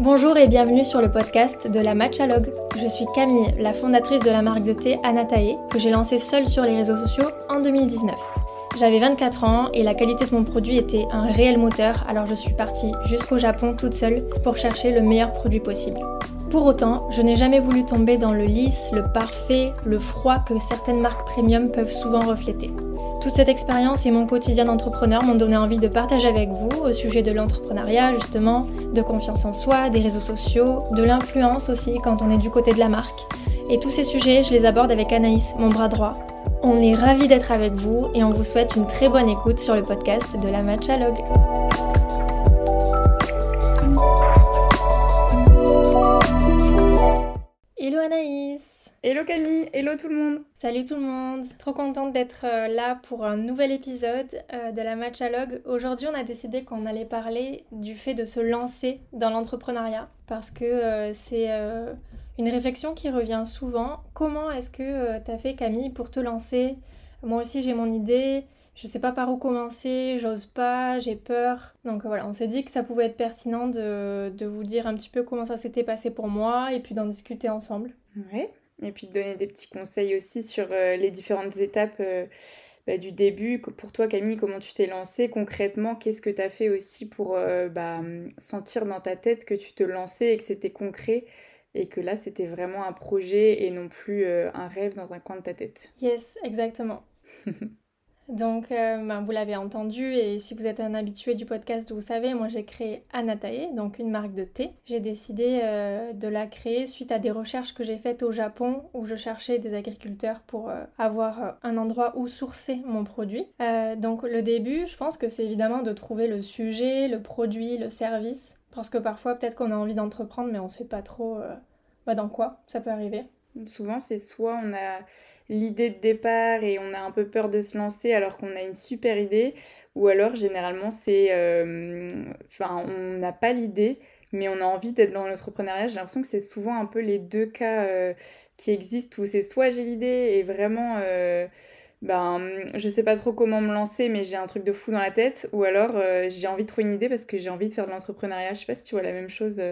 Bonjour et bienvenue sur le podcast de la Matchalogue. Je suis Camille, la fondatrice de la marque de thé Anatae, que j'ai lancée seule sur les réseaux sociaux en 2019. J'avais 24 ans et la qualité de mon produit était un réel moteur, alors je suis partie jusqu'au Japon toute seule pour chercher le meilleur produit possible. Pour autant, je n'ai jamais voulu tomber dans le lisse, le parfait, le froid que certaines marques premium peuvent souvent refléter. Toute cette expérience et mon quotidien d'entrepreneur m'ont donné envie de partager avec vous au sujet de l'entrepreneuriat justement, de confiance en soi, des réseaux sociaux, de l'influence aussi quand on est du côté de la marque. Et tous ces sujets, je les aborde avec Anaïs, mon bras droit. On est ravis d'être avec vous et on vous souhaite une très bonne écoute sur le podcast de la Matchalogue. Hello Anaïs Hello Camille, hello tout le monde Salut tout le monde Trop contente d'être euh, là pour un nouvel épisode euh, de la Matchalogue. Aujourd'hui on a décidé qu'on allait parler du fait de se lancer dans l'entrepreneuriat parce que euh, c'est une réflexion qui revient souvent. Comment est-ce que tu as fait Camille pour te lancer? Moi aussi j'ai mon idée, je sais pas par où commencer, j'ose pas, j'ai peur. Donc voilà, on s'est dit que ça pouvait être pertinent de, de vous dire un petit peu comment ça s'était passé pour moi et puis d'en discuter ensemble. Ouais, et puis de donner des petits conseils aussi sur euh, les différentes étapes euh, bah, du début. Pour toi, Camille, comment tu t'es lancée concrètement? Qu'est-ce que tu as fait aussi pour euh, bah, sentir dans ta tête que tu te lançais et que c'était concret et que là, c'était vraiment un projet et non plus un rêve dans un coin de ta tête? Yes, exactement. Donc, euh, ben, vous l'avez entendu, et si vous êtes un habitué du podcast, vous savez, moi j'ai créé Anatae, donc une marque de thé. J'ai décidé euh, de la créer suite à des recherches que j'ai faites au Japon, où je cherchais des agriculteurs pour euh, avoir un endroit où sourcer mon produit. donc, le début, je pense que c'est évidemment de trouver le sujet, le produit, le service, parce que parfois, peut-être qu'on a envie d'entreprendre, mais on sait pas trop bah, dans quoi ça peut arriver. Souvent, c'est soit on a l'idée de départ et on a un peu peur de se lancer alors qu'on a une super idée, ou alors généralement c'est, euh, enfin, on n'a pas l'idée, mais on a envie d'être dans l'entrepreneuriat. J'ai l'impression que c'est souvent un peu les deux cas euh, qui existent où c'est soit j'ai l'idée et vraiment, euh, ben, je sais pas trop comment me lancer, mais j'ai un truc de fou dans la tête, ou alors j'ai envie de trouver une idée parce que j'ai envie de faire de l'entrepreneuriat. Je sais pas si tu vois la même chose,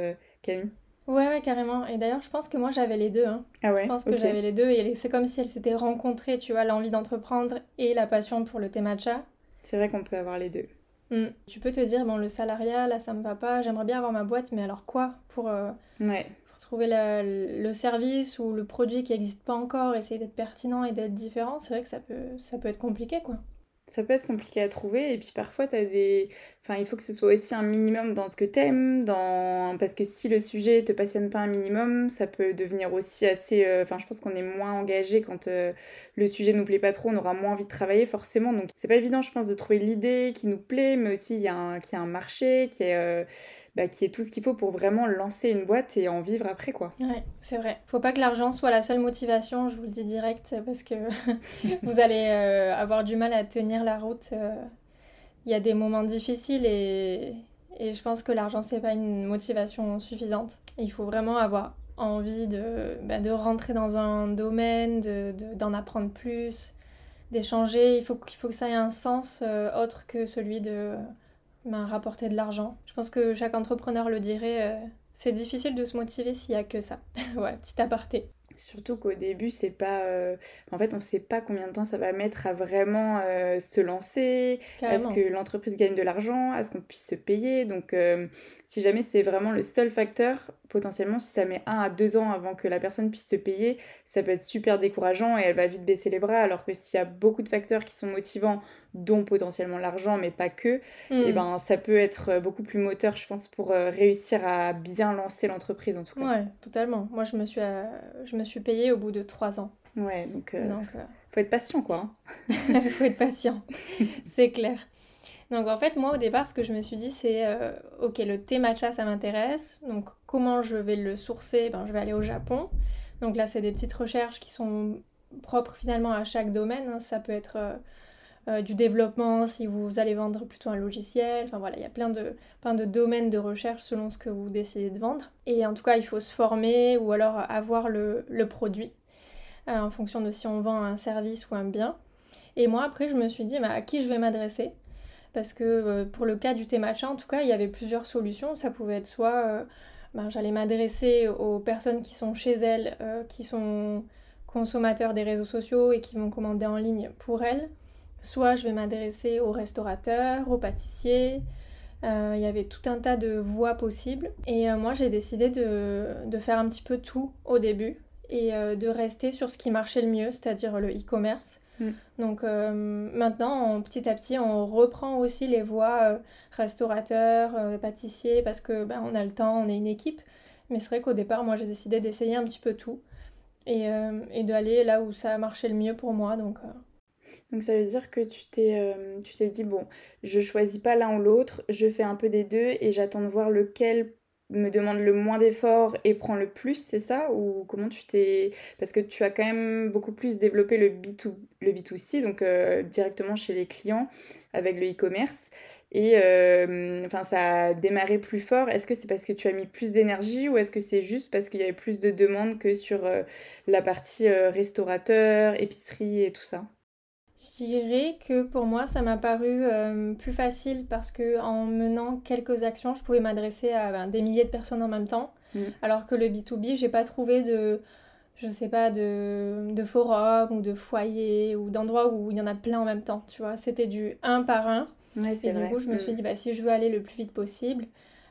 Camille. Ouais, ouais, carrément. Et d'ailleurs, je pense que moi, j'avais les deux. Hein. Ah ouais Je pense que j'avais les deux. Et c'est comme si elles s'étaient rencontrées, tu vois, l'envie d'entreprendre et la passion pour le thé matcha. C'est vrai qu'on peut avoir les deux. Hmm. Tu peux te dire, bon, le salariat, là, ça me va pas. J'aimerais bien avoir ma boîte, mais alors quoi pour, euh, ouais. pour trouver le service ou le produit qui n'existe pas encore, essayer d'être pertinent et d'être différent C'est vrai que ça peut, ça peut être compliqué, quoi ça peut être compliqué à trouver. Et puis parfois as des enfin il faut que ce soit aussi un minimum dans ce que t'aimes dans parce que si le sujet te passionne pas un minimum ça peut devenir aussi assez euh, enfin je pense qu'on est moins engagé quand euh, le sujet nous plaît pas trop on aura moins envie de travailler forcément. Donc c'est pas évident je pense de trouver l'idée qui nous plaît mais aussi il y a un a un marché qui est euh, bah, qui est tout ce qu'il faut pour vraiment lancer une boîte et en vivre après quoi. Ouais, c'est vrai. Faut pas que l'argent soit la seule motivation, je vous le dis direct, parce que vous allez euh, avoir du mal à tenir la route. Euh. Il y a des moments difficiles et, et je pense que l'argent c'est pas une motivation suffisante. Il faut vraiment avoir envie de, bah, de rentrer dans un domaine, d'en de, d'en apprendre plus, d'échanger. Il faut, qu'il faut que ça ait un sens euh, autre que celui de ben, rapporter de l'argent. Je pense que chaque entrepreneur le dirait, euh, c'est difficile de se motiver s'il n'y a que ça. ouais, petit aparté. Surtout qu'au début, c'est pas. Euh, en fait, on sait pas combien de temps ça va mettre à vraiment euh, se lancer, à ce que l'entreprise gagne de l'argent, à ce qu'on puisse se payer? Donc, si jamais c'est vraiment le seul facteur, potentiellement, si ça met un à deux ans avant que la personne puisse se payer, ça peut être super décourageant et elle va vite baisser les bras. Alors que s'il y a beaucoup de facteurs qui sont motivants, dont potentiellement l'argent, mais pas que, et eh hmm. ben ça peut être beaucoup plus moteur, je pense, pour euh, réussir à bien lancer l'entreprise en tout cas. Ouais, totalement. Moi, je me suis, euh, je me suis payée au bout de trois ans. Ouais, donc, euh, faut être patient quoi. Il hein. faut être patient, c'est clair. Donc en fait, moi au départ, ce que je me suis dit, c'est euh, ok, le thé matcha, ça m'intéresse. Donc comment je vais le sourcer? Ben, Je vais aller au Japon. Donc là, c'est des petites recherches qui sont propres finalement à chaque domaine. Hein. Ça peut être euh, euh, du développement si vous allez vendre plutôt un logiciel. Enfin voilà, il y a plein de, plein de domaines de recherche selon ce que vous décidez de vendre. Et en tout cas, il faut se former ou alors avoir le, le produit en fonction de si on vend un service ou un bien. Et moi, après, je me suis dit, bah, à qui je vais m'adresser? Parce que pour le cas du thé matcha, en tout cas, il y avait plusieurs solutions. Ça pouvait être soit ben, j'allais m'adresser aux personnes qui sont chez elles, qui sont consommateurs des réseaux sociaux et qui vont commander en ligne pour elles. Soit je vais m'adresser aux restaurateurs, aux pâtissiers. Euh, il y avait tout un tas de voies possibles. Et euh, moi, j'ai décidé de, faire un petit peu tout au début et euh, de rester sur ce qui marchait le mieux, c'est-à-dire le e-commerce. Mm. Donc maintenant, petit à petit, on reprend aussi les voies restaurateurs, pâtissiers, parce que ben, on a le temps, on est une équipe. Mais c'est vrai qu'au départ, moi, j'ai décidé d'essayer un petit peu tout et, et d'aller là où ça a marché le mieux pour moi. Donc donc ça veut dire que tu t'es euh, tu t'es dit bon, je choisis pas l'un ou l'autre, je fais un peu des deux et j'attends de voir lequel me demande le moins d'efforts et prend le plus, c'est ça? Ou comment tu t'es... Parce que tu as quand même beaucoup plus développé le, B2... le B2C, donc euh, directement chez les clients avec le e-commerce. Et euh, enfin, ça a démarré plus fort. Est-ce que c'est parce que tu as mis plus d'énergie ou est-ce que c'est juste parce qu'il y avait plus de demandes que sur la partie restaurateur, épicerie et tout ça? Je dirais que pour moi, ça m'a paru euh, plus facile parce que en menant quelques actions, je pouvais m'adresser à ben, des milliers de personnes en même temps. Mm. Alors que le B2B, j'ai pas trouvé de, je sais pas, de, de forum ou de foyer ou d'endroits où il y en a plein en même temps. Tu vois, c'était du un par un. et du coup, je me suis dit, bah, si je veux aller le plus vite possible,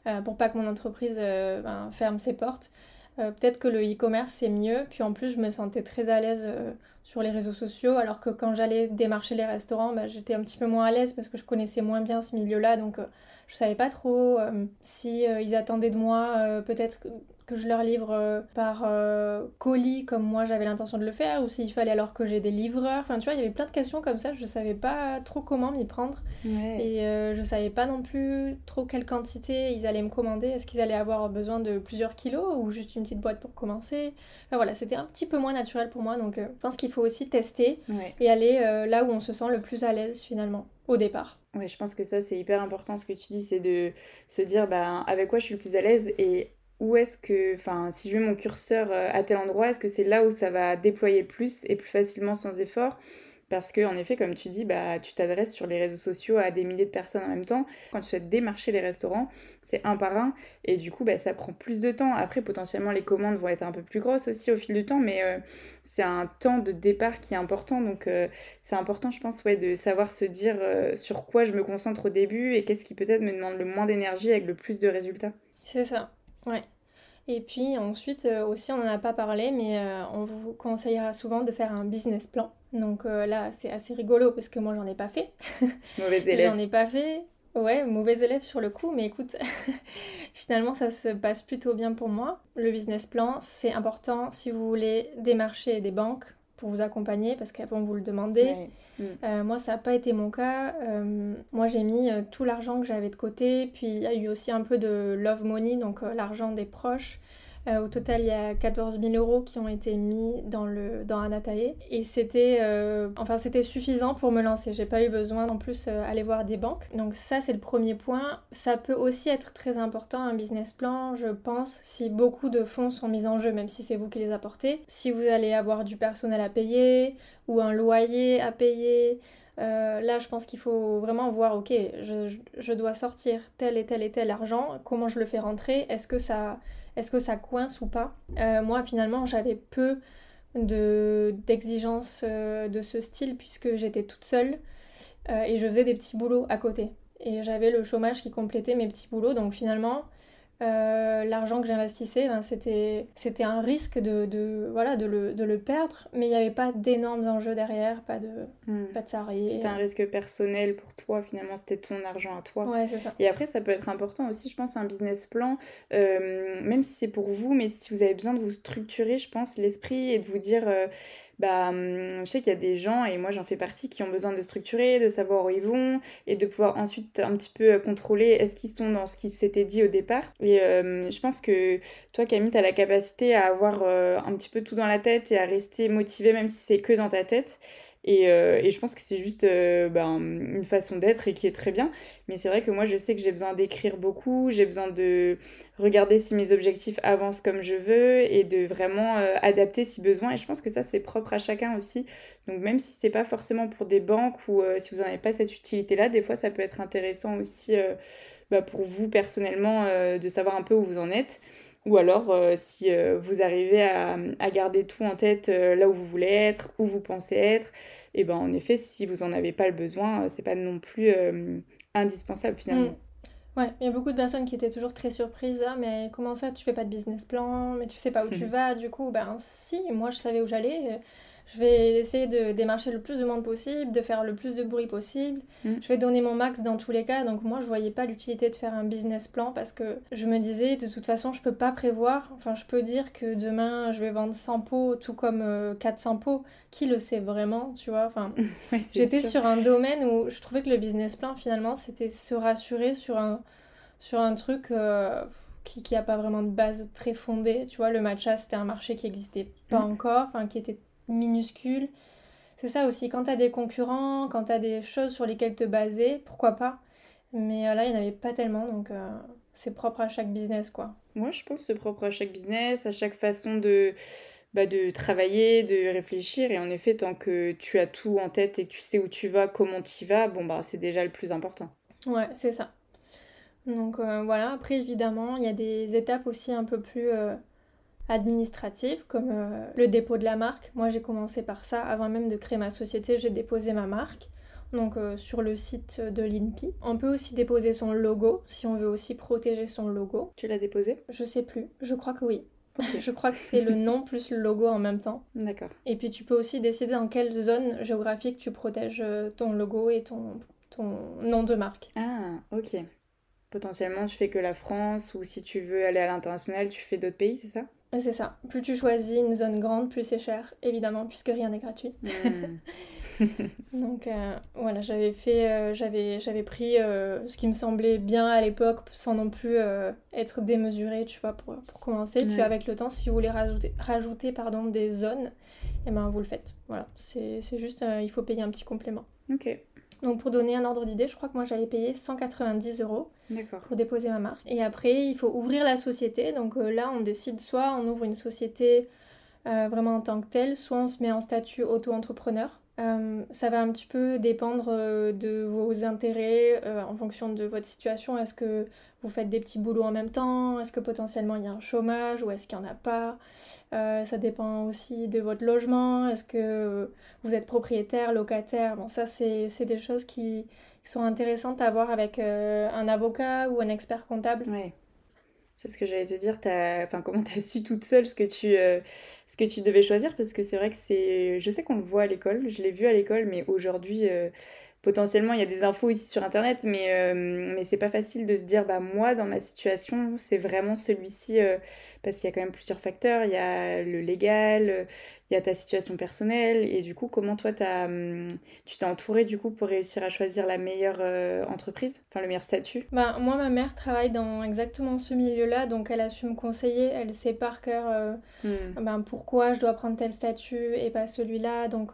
euh, pour pas que mon entreprise euh, ben, ferme ses portes, peut-être que le e-commerce c'est mieux. Puis en plus, je me sentais très à l'aise sur les réseaux sociaux, alors que quand j'allais démarcher les restaurants, bah, j'étais un petit peu moins à l'aise parce que je connaissais moins bien ce milieu-là, donc euh, je savais pas trop euh, si euh, ils attendaient de moi peut-être que je leur livre euh, par euh, colis comme moi j'avais l'intention de le faire ou s'il fallait alors que j'ai des livreurs. Enfin, tu vois, il y avait plein de questions comme ça. Je savais pas trop comment m'y prendre. Et euh, je savais pas non plus trop quelle quantité ils allaient me commander. Est-ce qu'ils allaient avoir besoin de plusieurs kilos ou juste une petite boîte pour commencer? Enfin, Voilà, c'était un petit peu moins naturel pour moi. Donc, je pense qu'il faut aussi tester et aller là où on se sent le plus à l'aise finalement au départ. Ouais, je pense que ça c'est hyper important ce que tu dis, c'est de se dire bah, avec quoi je suis le plus à l'aise et où est-ce que, enfin, si je mets mon curseur euh, à tel endroit, est-ce que c'est là où ça va déployer plus et plus facilement sans effort? Parce que en effet, comme tu dis, bah, tu t'adresses sur les réseaux sociaux à des milliers de personnes en même temps. Quand tu souhaites démarcher les restaurants, c'est un par un, et du coup, bah, ça prend plus de temps. Après, potentiellement, les commandes vont être un peu plus grosses aussi au fil du temps, mais euh, c'est un temps de départ qui est important. Donc, euh, c'est important, je pense, ouais, de savoir se dire sur quoi je me concentre au début et qu'est-ce qui peut-être me demande le moins d'énergie avec le plus de résultats. C'est ça. Ouais. Et puis ensuite euh, aussi, on n'en a pas parlé, mais euh, on vous conseillera souvent de faire un business plan. Donc euh, là, c'est assez rigolo parce que moi, j'en ai pas fait. Mauvais élève. j'en ai pas fait. Ouais, mauvais élève sur le coup, mais écoute, finalement, ça se passe plutôt bien pour moi. Le business plan, c'est important si vous voulez démarcher des banques pour vous accompagner parce qu'elles vont vous le demander. Mm. Euh, moi, ça n'a pas été mon cas. Euh, moi, j'ai mis euh, tout l'argent que j'avais de côté. Puis, il y a eu aussi un peu de love money, donc l'argent des proches. Euh, au total, il y a 14 000 euros qui ont été mis dans, le, dans. Et c'était euh, c'était suffisant pour me lancer. J'ai pas eu besoin en plus euh, aller voir des banques. Donc ça, c'est le premier point. Ça peut aussi être très important, un business plan, je pense, si beaucoup de fonds sont mis en jeu, même si c'est vous qui les apportez. Si vous allez avoir du personnel à payer ou un loyer à payer. là, je pense qu'il faut vraiment voir, ok, je, je, dois sortir tel et tel et tel argent, comment je le fais rentrer, est-ce que ça, est-ce que ça coince ou pas? Euh, Moi, finalement, j'avais peu d'exigences euh, de, ce style puisque j'étais toute seule euh, et je faisais des petits boulots à côté. Et j'avais le chômage qui complétait mes petits boulots. Donc finalement, euh, l'argent que j'investissais, ben, c'était, c'était un risque de, de voilà, de, le, de le perdre, mais il n'y avait pas d'énormes enjeux derrière, pas de, hmm. pas de salariés. C'était un risque personnel pour toi, finalement, c'était ton argent à toi. Ouais, c'est ça. Et après, ça peut être important aussi, je pense, un business plan, euh, même si c'est pour vous, mais si vous avez besoin de vous structurer, je pense, l'esprit et de vous dire, euh, bah, hum, je sais qu'il y a des gens, et moi j'en fais partie, qui ont besoin de structurer, de savoir où ils vont, et de pouvoir ensuite un petit peu euh, contrôler est-ce qu'ils sont dans ce qui s'était dit au départ. Et euh, je pense que toi, Camille, tu as la capacité à avoir euh, un petit peu tout dans la tête et à rester motivé, même si c'est que dans ta tête. Euh, et, je pense que c'est juste euh, ben, une façon d'être et qui est très bien. Mais c'est vrai que moi, je sais que j'ai besoin d'écrire beaucoup, j'ai besoin de regarder si mes objectifs avancent comme je veux et de vraiment euh, adapter si besoin. Et je pense que ça, c'est propre à chacun aussi. Donc même si c'est pas forcément pour des banques ou si vous n'en avez pas cette utilité-là, des fois, ça peut être intéressant aussi bah, pour vous personnellement de savoir un peu où vous en êtes. Ou alors, euh, si euh, vous arrivez à, garder tout en tête euh, là où vous voulez être, où vous pensez être, et ben en effet, si vous n'en avez pas le besoin, c'est pas non plus indispensable finalement. Mm. Ouais, il y a beaucoup de personnes qui étaient toujours très surprises. Ah, mais comment ça, tu fais pas de business plan, mais tu sais pas où tu vas. Du coup, ben si, moi je savais où j'allais. Je vais essayer de démarcher le plus de monde possible, de faire le plus de bruit possible. Mm. Je vais donner mon max dans tous les cas. Donc moi, je voyais pas l'utilité de faire un business plan parce que je me disais, de toute façon, je peux pas prévoir. Enfin, je peux dire que demain, je vais vendre 100 pots, tout comme 400 euh, pots. Qui le sait vraiment, tu vois? Enfin, j'étais sur un domaine où je trouvais que le business plan, finalement, c'était se rassurer sur un, sur un truc... Euh, qui n'a pas vraiment de base très fondée. Tu vois, le matcha, c'était un marché qui n'existait pas mm. encore, enfin, qui était minuscule. C'est ça aussi, quand tu as des concurrents, quand tu as des choses sur lesquelles te baser, pourquoi pas Mais euh, là, il n'y en avait pas tellement, donc euh, c'est propre à chaque business, quoi. Moi, je pense que c'est propre à chaque business, à chaque façon de, bah, de travailler, de réfléchir. Et en effet, tant que tu as tout en tête et que tu sais où tu vas, comment tu vas, bon, bah, c'est déjà le plus important. Ouais, c'est ça. Donc euh, voilà, après, évidemment, il y a des étapes aussi un peu plus administratives comme euh, le dépôt de la marque. Moi j'ai commencé par ça avant même de créer ma société, j'ai déposé ma marque. Donc euh, sur le site de l'INPI. On peut aussi déposer son logo si on veut aussi protéger son logo. Tu l'as déposé? Je sais plus. Je crois que oui. je crois que c'est le nom plus le logo en même temps. D'accord. Et puis tu peux aussi décider dans quelle zone géographique tu protèges euh, ton logo et ton, ton nom de marque. Ah, ok. Potentiellement, tu fais que la France ou si tu veux aller à l'international, tu fais d'autres pays, c'est ça? C'est ça. Plus tu choisis une zone grande, plus c'est cher, évidemment, puisque rien n'est gratuit. Hmm. Donc euh, voilà, j'avais fait, euh, j'avais, j'avais pris euh, ce qui me semblait bien à l'époque, sans non plus être démesuré, tu vois, pour, pour commencer. Puis avec le temps, si vous voulez rajouter, rajouter pardon, des zones, et eh ben vous le faites. Voilà, c'est, c'est juste, il faut payer un petit complément. Ok. Donc pour donner un ordre d'idée, je crois que moi j'avais payé 190 euros pour déposer ma marque. Et après, il faut ouvrir la société. Donc euh, là, on décide soit on ouvre une société euh, vraiment en tant que telle, soit on se met en statut auto-entrepreneur. Euh, ça va un petit peu dépendre de vos intérêts en fonction de votre situation. Est-ce que vous faites des petits boulots en même temps? Est-ce que potentiellement il y a un chômage ou est-ce qu'il n'y en a pas? Euh, Ça dépend aussi de votre logement. Est-ce que vous êtes propriétaire, locataire? Bon, ça, c'est des choses qui, sont intéressantes à voir avec euh, un avocat ou un expert comptable. Oui. C'est ce que j'allais te dire. As... Enfin, comment tu as su toute seule ce que tu, euh, ce que tu devais choisir Parce que c'est vrai que c'est. Je sais qu'on le voit à l'école. Je l'ai vu à l'école, mais aujourd'hui potentiellement il y a des infos ici sur internet, mais, euh, mais c'est pas facile de se dire bah moi dans ma situation c'est vraiment celui-ci euh, parce qu'il y a quand même plusieurs facteurs, il y a le légal, il y a ta situation personnelle et du coup comment toi as, hum, tu t'es entouré du coup pour réussir à choisir la meilleure euh, entreprise, enfin le meilleur statut? Bah, Moi ma mère travaille dans exactement ce milieu-là donc elle a su me conseiller, elle sait par cœur hmm. ben, pourquoi je dois prendre tel statut et pas celui-là donc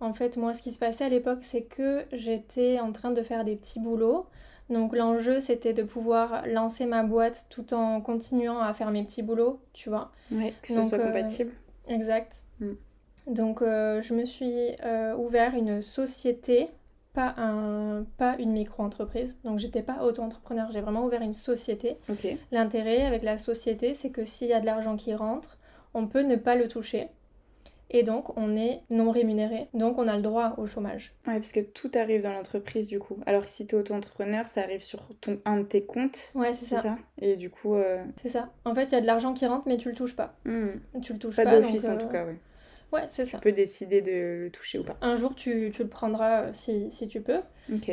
en fait, moi, ce qui se passait à l'époque, c'est que j'étais en train de faire des petits boulots. Donc l'enjeu, c'était de pouvoir lancer ma boîte tout en continuant à faire mes petits boulots, tu vois. Oui, que ce soit euh, compatible. Exact. Mm. Donc euh, je me suis euh, ouvert une société, pas, un, pas une micro-entreprise. Donc j'étais pas auto-entrepreneur, j'ai vraiment ouvert une société. L'intérêt avec la société, c'est que s'il y a de l'argent qui rentre, on peut ne pas le toucher et donc on est non rémunéré, donc on a le droit au chômage. Ouais, parce que tout arrive dans l'entreprise du coup. Alors que si t'es auto-entrepreneur, ça arrive sur ton, un de tes comptes. Ouais, c'est ça. Et du coup. Euh, c'est ça. En fait, il y a de l'argent qui rentre, mais tu le touches pas. Hmm. Tu le touches pas. Pas d'office en tout cas, ouais. Ouais, c'est ça. Tu peux décider de le toucher ou pas. Un jour, tu, tu le prendras euh, si, si tu peux.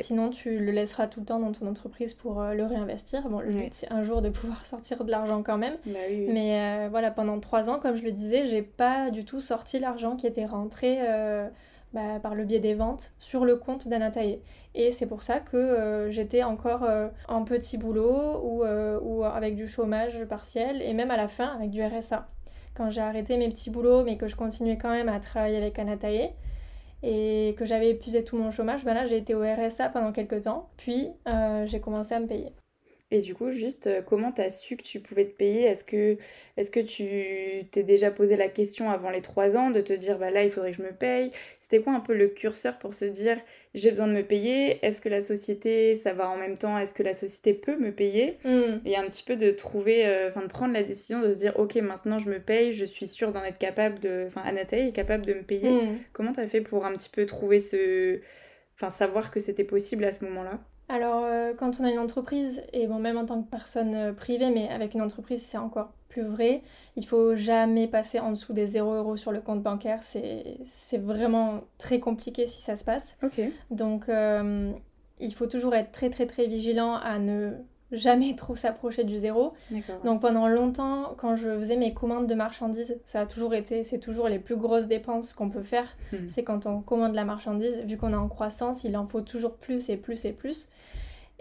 Sinon, tu le laisseras tout le temps dans ton entreprise pour euh, le réinvestir. Bon, le but, c'est un jour de pouvoir sortir de l'argent quand même. Bah oui, Mais euh, voilà, pendant trois ans, comme je le disais, j'ai pas du tout sorti l'argent qui était rentré bah, par le biais des ventes sur le compte d'Anatae. Et c'est pour ça que j'étais encore en petit boulot ou, ou avec du chômage partiel et même à la fin avec du RSA quand j'ai arrêté mes petits boulots, mais que je continuais quand même à travailler avec Anatae, et que j'avais épuisé tout mon chômage, ben j'ai été au RSA pendant quelques temps, puis euh, j'ai commencé à me payer. Et du coup, juste euh, comment tu as su que tu pouvais te payer? Est-ce que, est que tu t'es déjà posé la question avant les trois ans de te dire bah là il faudrait que je me paye? C'était quoi un peu le curseur pour se dire j'ai besoin de me payer Est-ce que la société ça va en même temps Est-ce que la société peut me payer hmm. Et un petit peu de trouver, euh, enfin de prendre la décision de se dire ok maintenant je me paye, je suis sûre d'en être capable de, enfin Anatole est capable de me payer. Hmm. Comment tu as fait pour un petit peu trouver ce, enfin savoir que c'était possible à ce moment-là? Alors, euh, quand on a une entreprise, et bon, même en tant que personne euh, privée, mais avec une entreprise, c'est encore plus vrai, il faut jamais passer en dessous des 0 euros sur le compte bancaire. C'est vraiment très compliqué si ça se passe. Donc, euh, il faut toujours être très, très, très vigilant à ne jamais trop s'approcher du zéro. Donc pendant longtemps, quand je faisais mes commandes de marchandises, ça a toujours été, c'est toujours les plus grosses dépenses qu'on peut faire. Hmm. C'est quand on commande la marchandise, vu qu'on est en croissance, il en faut toujours plus et plus et plus.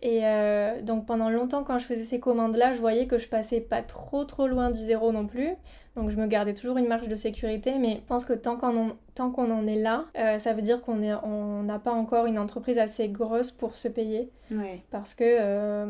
Et euh, donc pendant longtemps, quand je faisais ces commandes-là, je voyais que je passais pas trop trop loin du zéro non plus. Donc je me gardais toujours une marge de sécurité, mais je pense que tant qu'on en, en est là, euh, ça veut dire qu'on n'a on pas encore une entreprise assez grosse pour se payer. Parce que euh,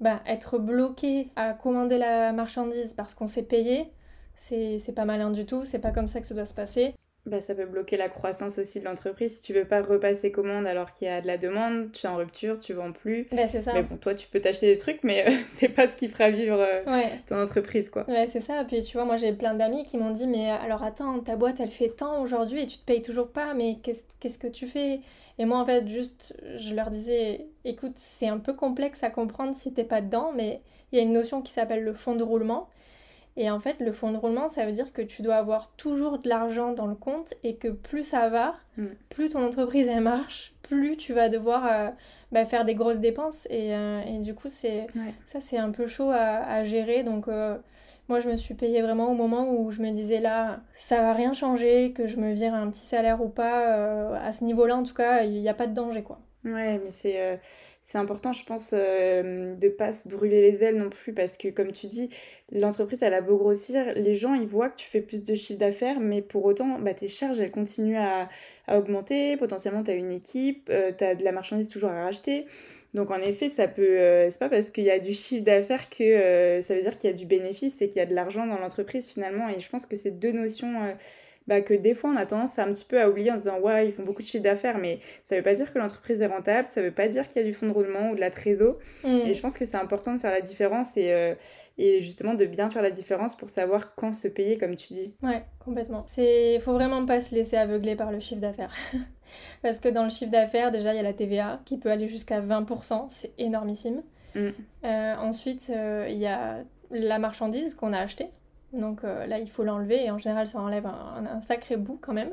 bah, être bloqué à commander la marchandise parce qu'on s'est payé, c'est pas malin du tout, c'est pas comme ça que ça doit se passer. Bah, ça peut bloquer la croissance aussi de l'entreprise. Si tu veux pas repasser commande alors qu'il y a de la demande, tu es en rupture, tu vends plus. Bah, c'est ça. Mais bon, toi, tu peux t'acheter des trucs, mais euh, c'est pas ce qui fera vivre euh, ton entreprise, quoi. Ouais, c'est ça. Puis tu vois, moi j'ai plein d'amis qui m'ont dit, mais alors attends, ta boîte elle fait tant aujourd'hui et tu te payes toujours pas, mais qu'est-ce que tu fais? Et moi, en fait, juste, je leur disais, écoute, c'est un peu complexe à comprendre si t'es pas dedans, mais il y a une notion qui s'appelle le fonds de roulement. Et en fait, le fonds de roulement, ça veut dire que tu dois avoir toujours de l'argent dans le compte et que plus ça va, hmm. plus ton entreprise elle marche, plus tu vas devoir euh, bah, faire des grosses dépenses. Et, euh, et du coup, c'est ça, c'est un peu chaud à, gérer. Donc, euh, moi, je me suis payée vraiment au moment où je me disais là, ça va rien changer, que je me vire un petit salaire ou pas. à ce niveau-là, en tout cas, il n'y a pas de danger, quoi. Ouais, mais c'est c'est important, je pense, euh, de pas se brûler les ailes non plus parce que, comme tu dis, l'entreprise, elle a beau grossir, les gens, ils voient que tu fais plus de chiffre d'affaires, mais pour autant, bah, tes charges, elles continuent à, augmenter. Potentiellement, tu as une équipe, euh, tu as de la marchandise toujours à racheter. Donc, en effet, ça peut. Euh, c'est pas parce qu'il y a du chiffre d'affaires que ça veut dire qu'il y a du bénéfice et qu'il y a de l'argent dans l'entreprise finalement. Et je pense que c'est deux notions bah, que des fois on a tendance à un petit peu à oublier en disant ouais ils font beaucoup de chiffre d'affaires mais ça veut pas dire que l'entreprise est rentable, ça veut pas dire qu'il y a du fonds de roulement ou de la trésor mm. et je pense que c'est important de faire la différence et, euh, et justement de bien faire la différence pour savoir quand se payer comme tu dis. Ouais complètement. C'est faut vraiment pas se laisser aveugler par le chiffre d'affaires parce que dans le chiffre d'affaires déjà il y a la TVA qui peut aller jusqu'à 20%, c'est énormissime. Mm. Euh, ensuite euh, il y a la marchandise qu'on a achetée donc euh, là, il faut l'enlever et en général, ça enlève un, sacré bout quand même.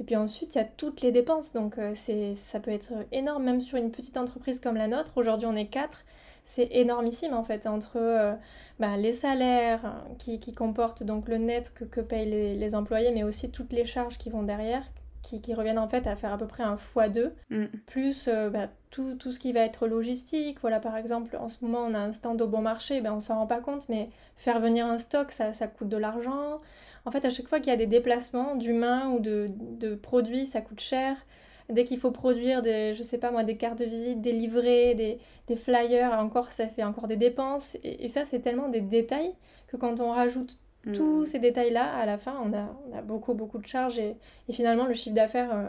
Et puis ensuite, il y a toutes les dépenses. Donc euh, c'est, ça peut être énorme, même sur une petite entreprise comme la nôtre. Aujourd'hui, on est quatre. C'est énormissime en fait, entre euh, bah, les salaires qui, comportent donc le net que, payent les, employés, mais aussi toutes les charges qui vont derrière, qui, reviennent en fait à faire à peu près un x2, mm. plus bah, tout, tout, ce qui va être logistique. Voilà, par exemple, en ce moment, on a un stand au bon marché, ben, on s'en rend pas compte, mais faire venir un stock, ça, ça coûte de l'argent. En fait, à chaque fois qu'il y a des déplacements d'humains ou de, de, produits, ça coûte cher. Dès qu'il faut produire des, je sais pas moi, des cartes de visite, des livrets, des, des flyers, encore, ça fait encore des dépenses. Et, ça, c'est tellement des détails que quand on rajoute tous hmm. ces détails-là, à la fin, on a, on a, beaucoup, beaucoup de charges. Et, et finalement, le chiffre d'affaires... Euh,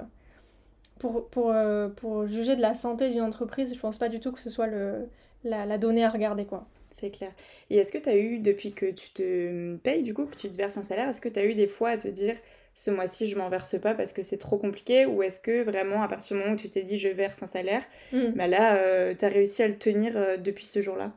pour, pour, euh, pour, juger de la santé d'une entreprise, je pense pas du tout que ce soit le, la, la donnée à regarder, quoi. C'est clair. Et est-ce que tu as eu, depuis que tu te payes, du coup, que tu te verses un salaire, est-ce que tu as eu des fois à te dire ce mois-ci je m'en verse pas parce que c'est trop compliqué ou est-ce que vraiment à partir du moment où tu t'es dit je verse un salaire, hmm. bah là euh, tu as réussi à le tenir euh, depuis ce jour-là?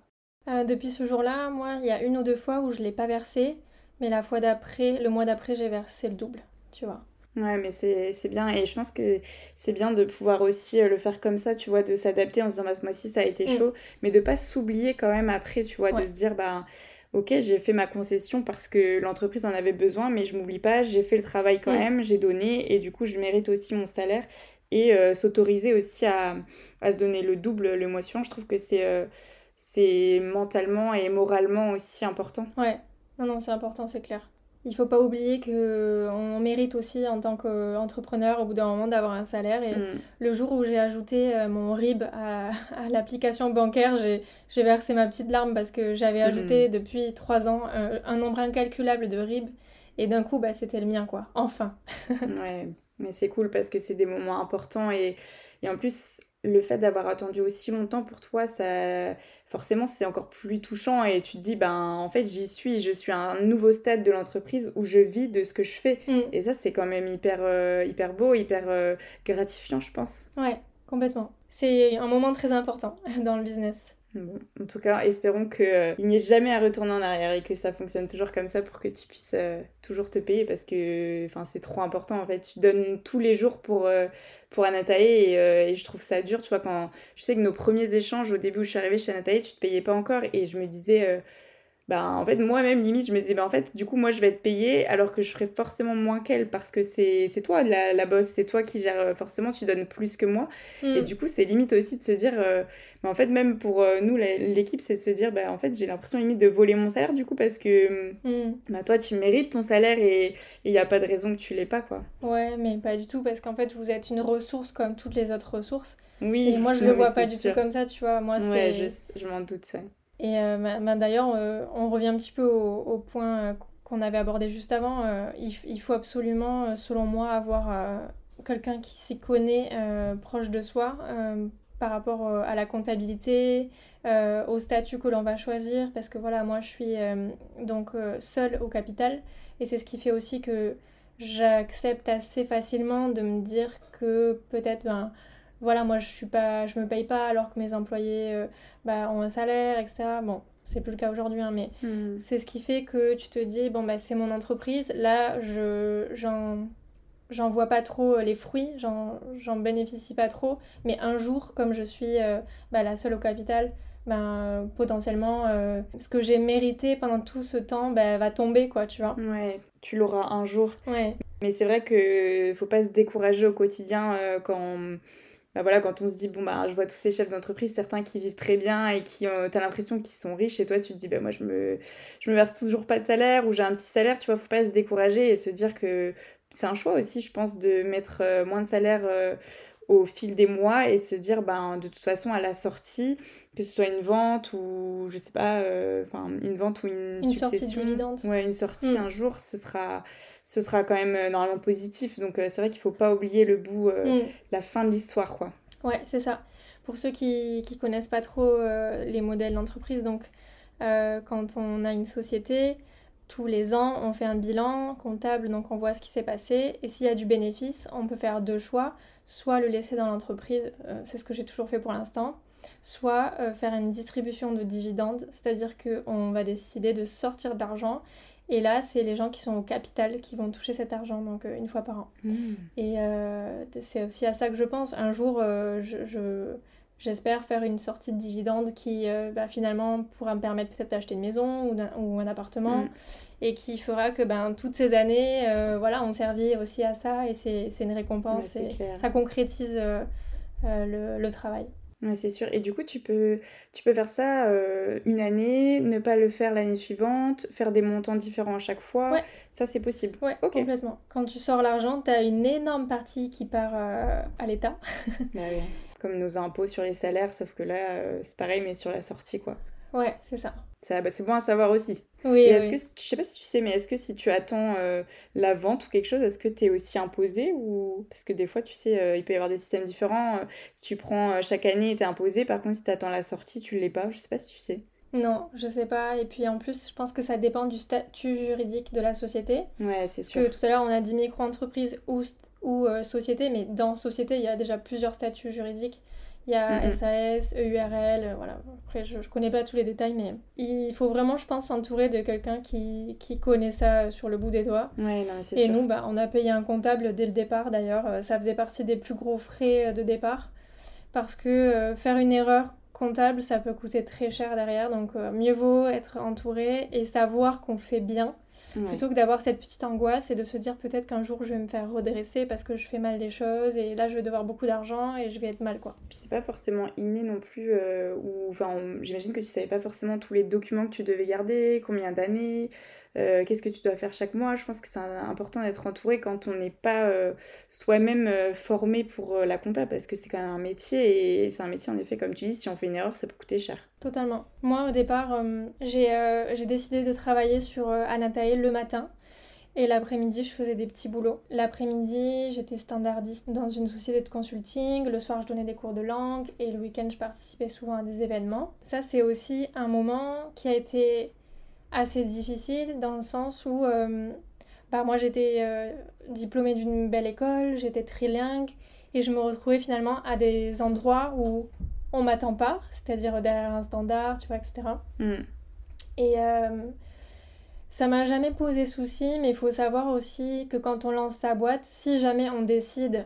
Depuis ce jour-là, moi il y a une ou deux fois où je l'ai pas versé, mais la fois d'après, le mois d'après j'ai versé le double, tu vois. Ouais, mais c'est bien. Et je pense que c'est bien de pouvoir aussi euh, le faire comme ça, tu vois, de s'adapter en se disant, bah, ce mois-ci, ça a été mm. chaud, mais de pas s'oublier quand même après, tu vois, de se dire, bah, ok, j'ai fait ma concession parce que l'entreprise en avait besoin, mais je m'oublie pas, j'ai fait le travail quand mm. même, j'ai donné, et du coup, je mérite aussi mon salaire. Et euh, s'autoriser aussi à, à, se donner le double le mois suivant, je trouve que c'est euh, c'est mentalement et moralement aussi important. Ouais, non, non, c'est important, c'est clair il faut pas oublier que on mérite aussi en tant qu'entrepreneur au bout d'un moment d'avoir un salaire. Et mm. le jour où j'ai ajouté euh, mon RIB à, l'application bancaire, j'ai versé ma petite larme parce que j'avais mm. ajouté depuis trois ans un, nombre incalculable de RIB. Et d'un coup, bah, c'était le mien, quoi. Enfin. ouais, mais c'est cool parce que c'est des moments importants et, et en plus, le fait d'avoir attendu aussi longtemps pour toi, ça forcément c'est encore plus touchant et tu te dis ben en fait j'y suis, je suis à un nouveau stade de l'entreprise où je vis de ce que je fais mm. et ça c'est quand même hyper euh, hyper beau, hyper euh, gratifiant je pense. Ouais, complètement. C'est un moment très important dans le business en tout cas, espérons qu'il euh, n'y ait jamais à retourner en arrière et que ça fonctionne toujours comme ça pour que tu puisses euh, toujours te payer parce que c'est trop important en fait. Tu donnes tous les jours pour, euh, pour Anatae et, je trouve ça dur. Tu vois, quand je sais que nos premiers échanges au début où je suis arrivée chez Anatae, tu te payais pas encore et je me disais bah en fait moi-même limite je me disais bah en fait du coup moi je vais être payée alors que je ferai forcément moins qu'elle parce que c'est toi la, la boss c'est toi qui gère euh, forcément tu donnes plus que moi. Et mm. du coup c'est limite aussi de se dire euh, bah, en fait même pour euh, nous l'équipe c'est de se dire bah en fait j'ai l'impression limite de voler mon salaire du coup parce que mm. bah toi tu mérites ton salaire et il n'y a pas de raison que tu l'aies pas quoi. Ouais mais pas du tout parce qu'en fait vous êtes une ressource comme toutes les autres ressources. Oui et moi je le vois pas du tout comme ça tu vois. Moi ouais, je, je m'en doute ça et euh, d'ailleurs, euh, on revient un petit peu au, point euh, qu'on avait abordé juste avant. Il, faut absolument, selon moi, avoir quelqu'un qui s'y connaît proche de soi par rapport à la comptabilité, au statut que l'on va choisir. Parce que voilà, moi, je suis donc seule au capital. Et c'est ce qui fait aussi que j'accepte assez facilement de me dire que peut-être... Ben, voilà, moi je suis pas, je me paye pas alors que mes employés euh, bah, ont un salaire, etc. Bon, c'est plus le cas aujourd'hui, hein, mais hmm. c'est ce qui fait que tu te dis, bon, bah, c'est mon entreprise, là, je, j'en, j'en vois pas trop euh, les fruits, j'en, j'en bénéficie pas trop, mais un jour, comme je suis euh, bah, la seule au capital, ben, potentiellement, ce que j'ai mérité pendant tout ce temps bah, va tomber, quoi, tu vois. Ouais, tu l'auras un jour. Ouais. Mais c'est vrai que faut pas se décourager au quotidien quand bah voilà, quand on se dit, bon, bah, je vois tous ces chefs d'entreprise, certains qui vivent très bien et qui, ont t'as l'impression qu'ils sont riches, et toi, tu te dis, bah, moi, je me, je me verse toujours pas de salaire ou j'ai un petit salaire, tu vois, faut pas se décourager et se dire que c'est un choix aussi, je pense, de mettre euh, moins de salaire euh, au fil des mois et se dire, ben, de toute façon, à la sortie, que ce soit une vente ou, je sais pas, euh, enfin, une vente ou une, une sortie dividende. Ouais, une sortie mm. un jour, ce sera ce sera quand même euh, normalement positif. Donc euh, c'est vrai qu'il faut pas oublier le bout, euh, mm. la fin de l'histoire, quoi. Ouais, c'est ça. Pour ceux qui qui connaissent pas trop les modèles d'entreprise, donc quand on a une société, tous les ans, on fait un bilan comptable, donc on voit ce qui s'est passé. Et s'il y a du bénéfice, on peut faire deux choix. Soit le laisser dans l'entreprise, c'est ce que j'ai toujours fait pour l'instant, soit faire une distribution de dividendes, c'est-à-dire qu'on va décider de sortir de l'argent et là, c'est les gens qui sont au capital qui vont toucher cet argent, donc euh, une fois par an. Hmm. Et euh, c'est aussi à ça que je pense. Un jour, euh, je, j'espère faire une sortie de dividende qui bah, finalement pourra me permettre peut-être d'acheter une maison ou, ou un appartement. Hmm. Et qui fera que ben, toutes ces années voilà, ont servi aussi à ça et c'est, une récompense. et ça concrétise le, le travail. Ouais, c'est sûr. Et du coup, tu peux, tu peux faire ça euh, une année, ne pas le faire l'année suivante, faire des montants différents à chaque fois. Ouais. Ça, c'est possible. Ouais, complètement. Quand tu sors l'argent, tu as une énorme partie qui part euh, à l'État. bah oui. Comme nos impôts sur les salaires, sauf que là, euh, c'est pareil, mais sur la sortie, quoi. Ouais, c'est ça. ça bah, c'est bon à savoir aussi. Oui, est-ce que, je sais pas si tu sais, mais est-ce que si tu attends euh, la vente ou quelque chose, est-ce que tu es aussi imposé ou Parce que des fois, tu sais, euh, il peut y avoir des systèmes différents. Euh, si tu prends chaque année, tu es imposé. Par contre, si tu attends la sortie, tu l'es pas. Je sais pas si tu sais. Non, je sais pas. Et puis en plus, je pense que ça dépend du statut juridique de la société. Ouais, c'est sûr. Parce que tout à l'heure, on a dit micro-entreprise ou, ou société, mais dans société, il y a déjà plusieurs statuts juridiques. Il y a SAS, EURL, euh, voilà. Après, je, je connais pas tous les détails, mais il faut vraiment, je pense, s'entourer de quelqu'un qui, qui, connaît ça sur le bout des doigts. Ouais, non, Et sûr. nous, bah, on a payé un comptable dès le départ, d'ailleurs. Euh, ça faisait partie des plus gros frais euh, de départ. Parce que faire une erreur comptable, ça peut coûter très cher derrière. Donc, euh, mieux vaut être entouré et savoir qu'on fait bien plutôt que d'avoir cette petite angoisse et de se dire peut-être qu'un jour je vais me faire redresser parce que je fais mal des choses et là je vais devoir beaucoup d'argent et je vais être mal quoi. Puis c'est pas forcément inné non plus, euh, ou enfin j'imagine que tu savais pas forcément tous les documents que tu devais garder, combien d'années. Euh, qu'est-ce que tu dois faire chaque mois? Je pense que c'est important d'être entouré quand on n'est pas euh, soi-même euh, formé pour la compta parce que c'est quand même un métier et c'est un métier en effet comme tu dis, si on fait une erreur ça peut coûter cher. Totalement. Moi au départ j'ai décidé de travailler sur Anatae le matin. Et l'après-midi, je faisais des petits boulots. L'après-midi, j'étais standardiste dans une société de consulting. Le soir, je donnais des cours de langue. Et le week-end, je participais souvent à des événements. Ça, c'est aussi un moment qui a été assez difficile dans le sens où euh, bah, moi j'étais euh, diplômée d'une belle école, j'étais trilingue et je me retrouvais finalement à des endroits où on m'attend pas, c'est-à-dire derrière un standard, tu vois, etc. Et mm. euh, ça m'a jamais posé souci, mais il faut savoir aussi que quand on lance sa boîte, si jamais on décide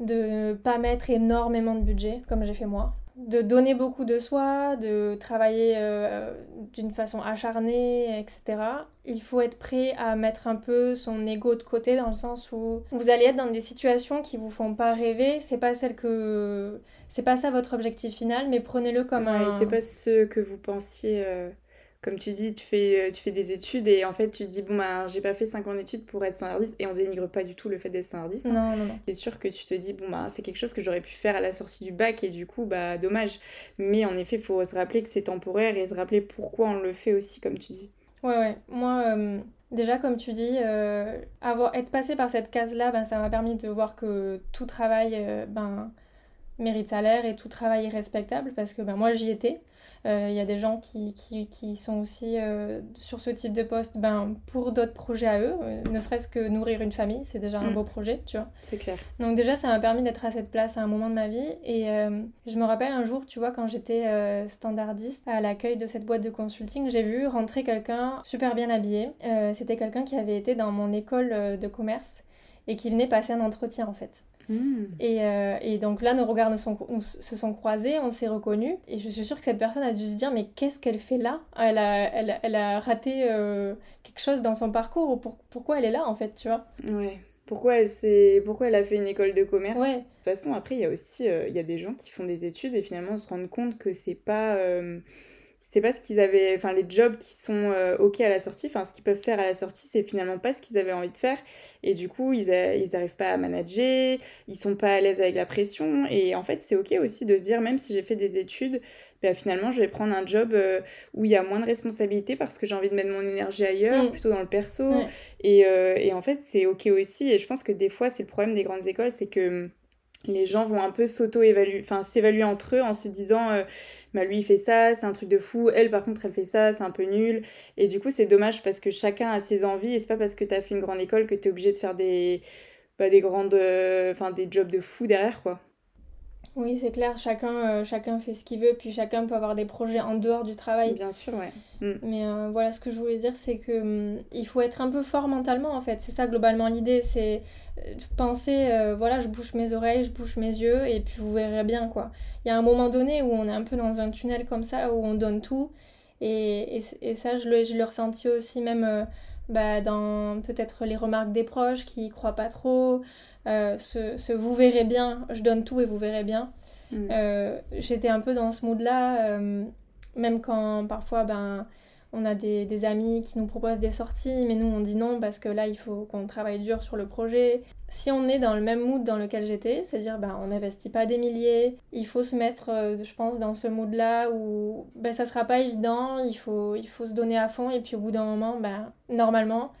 de pas mettre énormément de budget, comme j'ai fait moi, de donner beaucoup de soi, de travailler euh, d'une façon acharnée, etc. Il faut être prêt à mettre un peu son ego de côté dans le sens où vous allez être dans des situations qui vous font pas rêver. C'est pas celle que c'est pas ça votre objectif final, mais prenez-le comme un. C'est pas ce que vous pensiez. Euh, comme tu dis, tu fais, euh, tu fais des études et en fait tu te dis, bon, bah, j'ai pas fait 5 ans d'études pour être standardiste et on dénigre pas du tout le fait d'être standardiste. Hein. Non, non, non. C'est sûr que tu te dis, bon, bah, c'est quelque chose que j'aurais pu faire à la sortie du bac et du coup, bah, dommage. Mais en effet, il faut se rappeler que c'est temporaire et se rappeler pourquoi on le fait aussi, comme tu dis. Ouais, ouais. Moi, euh, déjà, comme tu dis, euh, avoir, être passé par cette case-là, ben, ça m'a permis de voir que tout travail ben, mérite salaire et tout travail est respectable parce que ben, moi, j'y étais. Euh, il y a des gens qui, qui, qui sont aussi euh, sur ce type de poste ben, pour d'autres projets à eux, euh, ne serait-ce que nourrir une famille, c'est déjà un mm. beau projet, tu vois. C'est clair. Donc déjà, ça m'a permis d'être à cette place à un moment de ma vie. Et je me rappelle un jour, tu vois, quand j'étais standardiste à l'accueil de cette boîte de consulting, j'ai vu rentrer quelqu'un super bien habillé. C'était quelqu'un qui avait été dans mon école de commerce et qui venait passer un entretien en fait. Hmm. Euh, et, donc là, nos regards se sont croisés, on s'est reconnus. Et je suis sûre que cette personne a dû se dire Mais qu'est-ce qu'elle fait là? Elle a, elle, a raté euh, quelque chose dans son parcours ou pourquoi elle est là en fait, tu vois? Ouais. Pourquoi elle, pourquoi elle a fait une école de commerce? Ouais. De toute façon, après, il y a aussi euh, y a des gens qui font des études et finalement se rendent compte que c'est pas c'est pas ce qu'ils avaient, enfin les jobs qui sont ok à la sortie, enfin ce qu'ils peuvent faire à la sortie, c'est finalement pas ce qu'ils avaient envie de faire. Et du coup, ils n'arrivent pas à manager, ils sont pas à l'aise avec la pression. Et en fait, c'est ok aussi de se dire, même si j'ai fait des études, ben, finalement, je vais prendre un job euh, où il y a moins de responsabilités parce que j'ai envie de mettre mon énergie ailleurs, mm. plutôt dans le perso. Et, euh, et, en fait, c'est ok aussi. Et je pense que des fois, c'est le problème des grandes écoles, c'est que les gens vont un peu s'auto-évaluer, enfin s'évaluer entre eux en se disant euh, bah lui il fait ça, c'est un truc de fou, elle par contre elle fait ça, c'est un peu nul. Et du coup c'est dommage parce que chacun a ses envies et c'est pas parce que t'as fait une grande école que t'es obligé de faire des, bah, des grandes, euh, enfin des jobs de fou derrière quoi. Oui, c'est clair, chacun, euh, chacun fait ce qu'il veut, puis chacun peut avoir des projets en dehors du travail. Bien sûr, ouais. Mm. Mais euh, voilà, ce que je voulais dire, c'est que hum, il faut être un peu fort mentalement, en fait. C'est ça, globalement, l'idée, c'est euh, penser, voilà, je bouche mes oreilles, je bouche mes yeux, et puis vous verrez bien, quoi. Il y a un moment donné où on est un peu dans un tunnel comme ça, où on donne tout, et, et, et ça, je l'ai je ressenti aussi même bah, dans peut-être les remarques des proches qui y croient pas trop, euh, ce, vous verrez bien, je donne tout et vous verrez bien. Mm. Euh, j'étais un peu dans ce mood-là, euh, même quand parfois ben, on a des, amis qui nous proposent des sorties, mais nous on dit non parce que là il faut qu'on travaille dur sur le projet. Si on est dans le même mood dans lequel j'étais, c'est-à-dire ben, on n'investit pas des milliers, il faut se mettre, je pense, dans ce mood-là où ben, ça sera pas évident, il faut, il faut se donner à fond et puis au bout d'un moment, ben, normalement,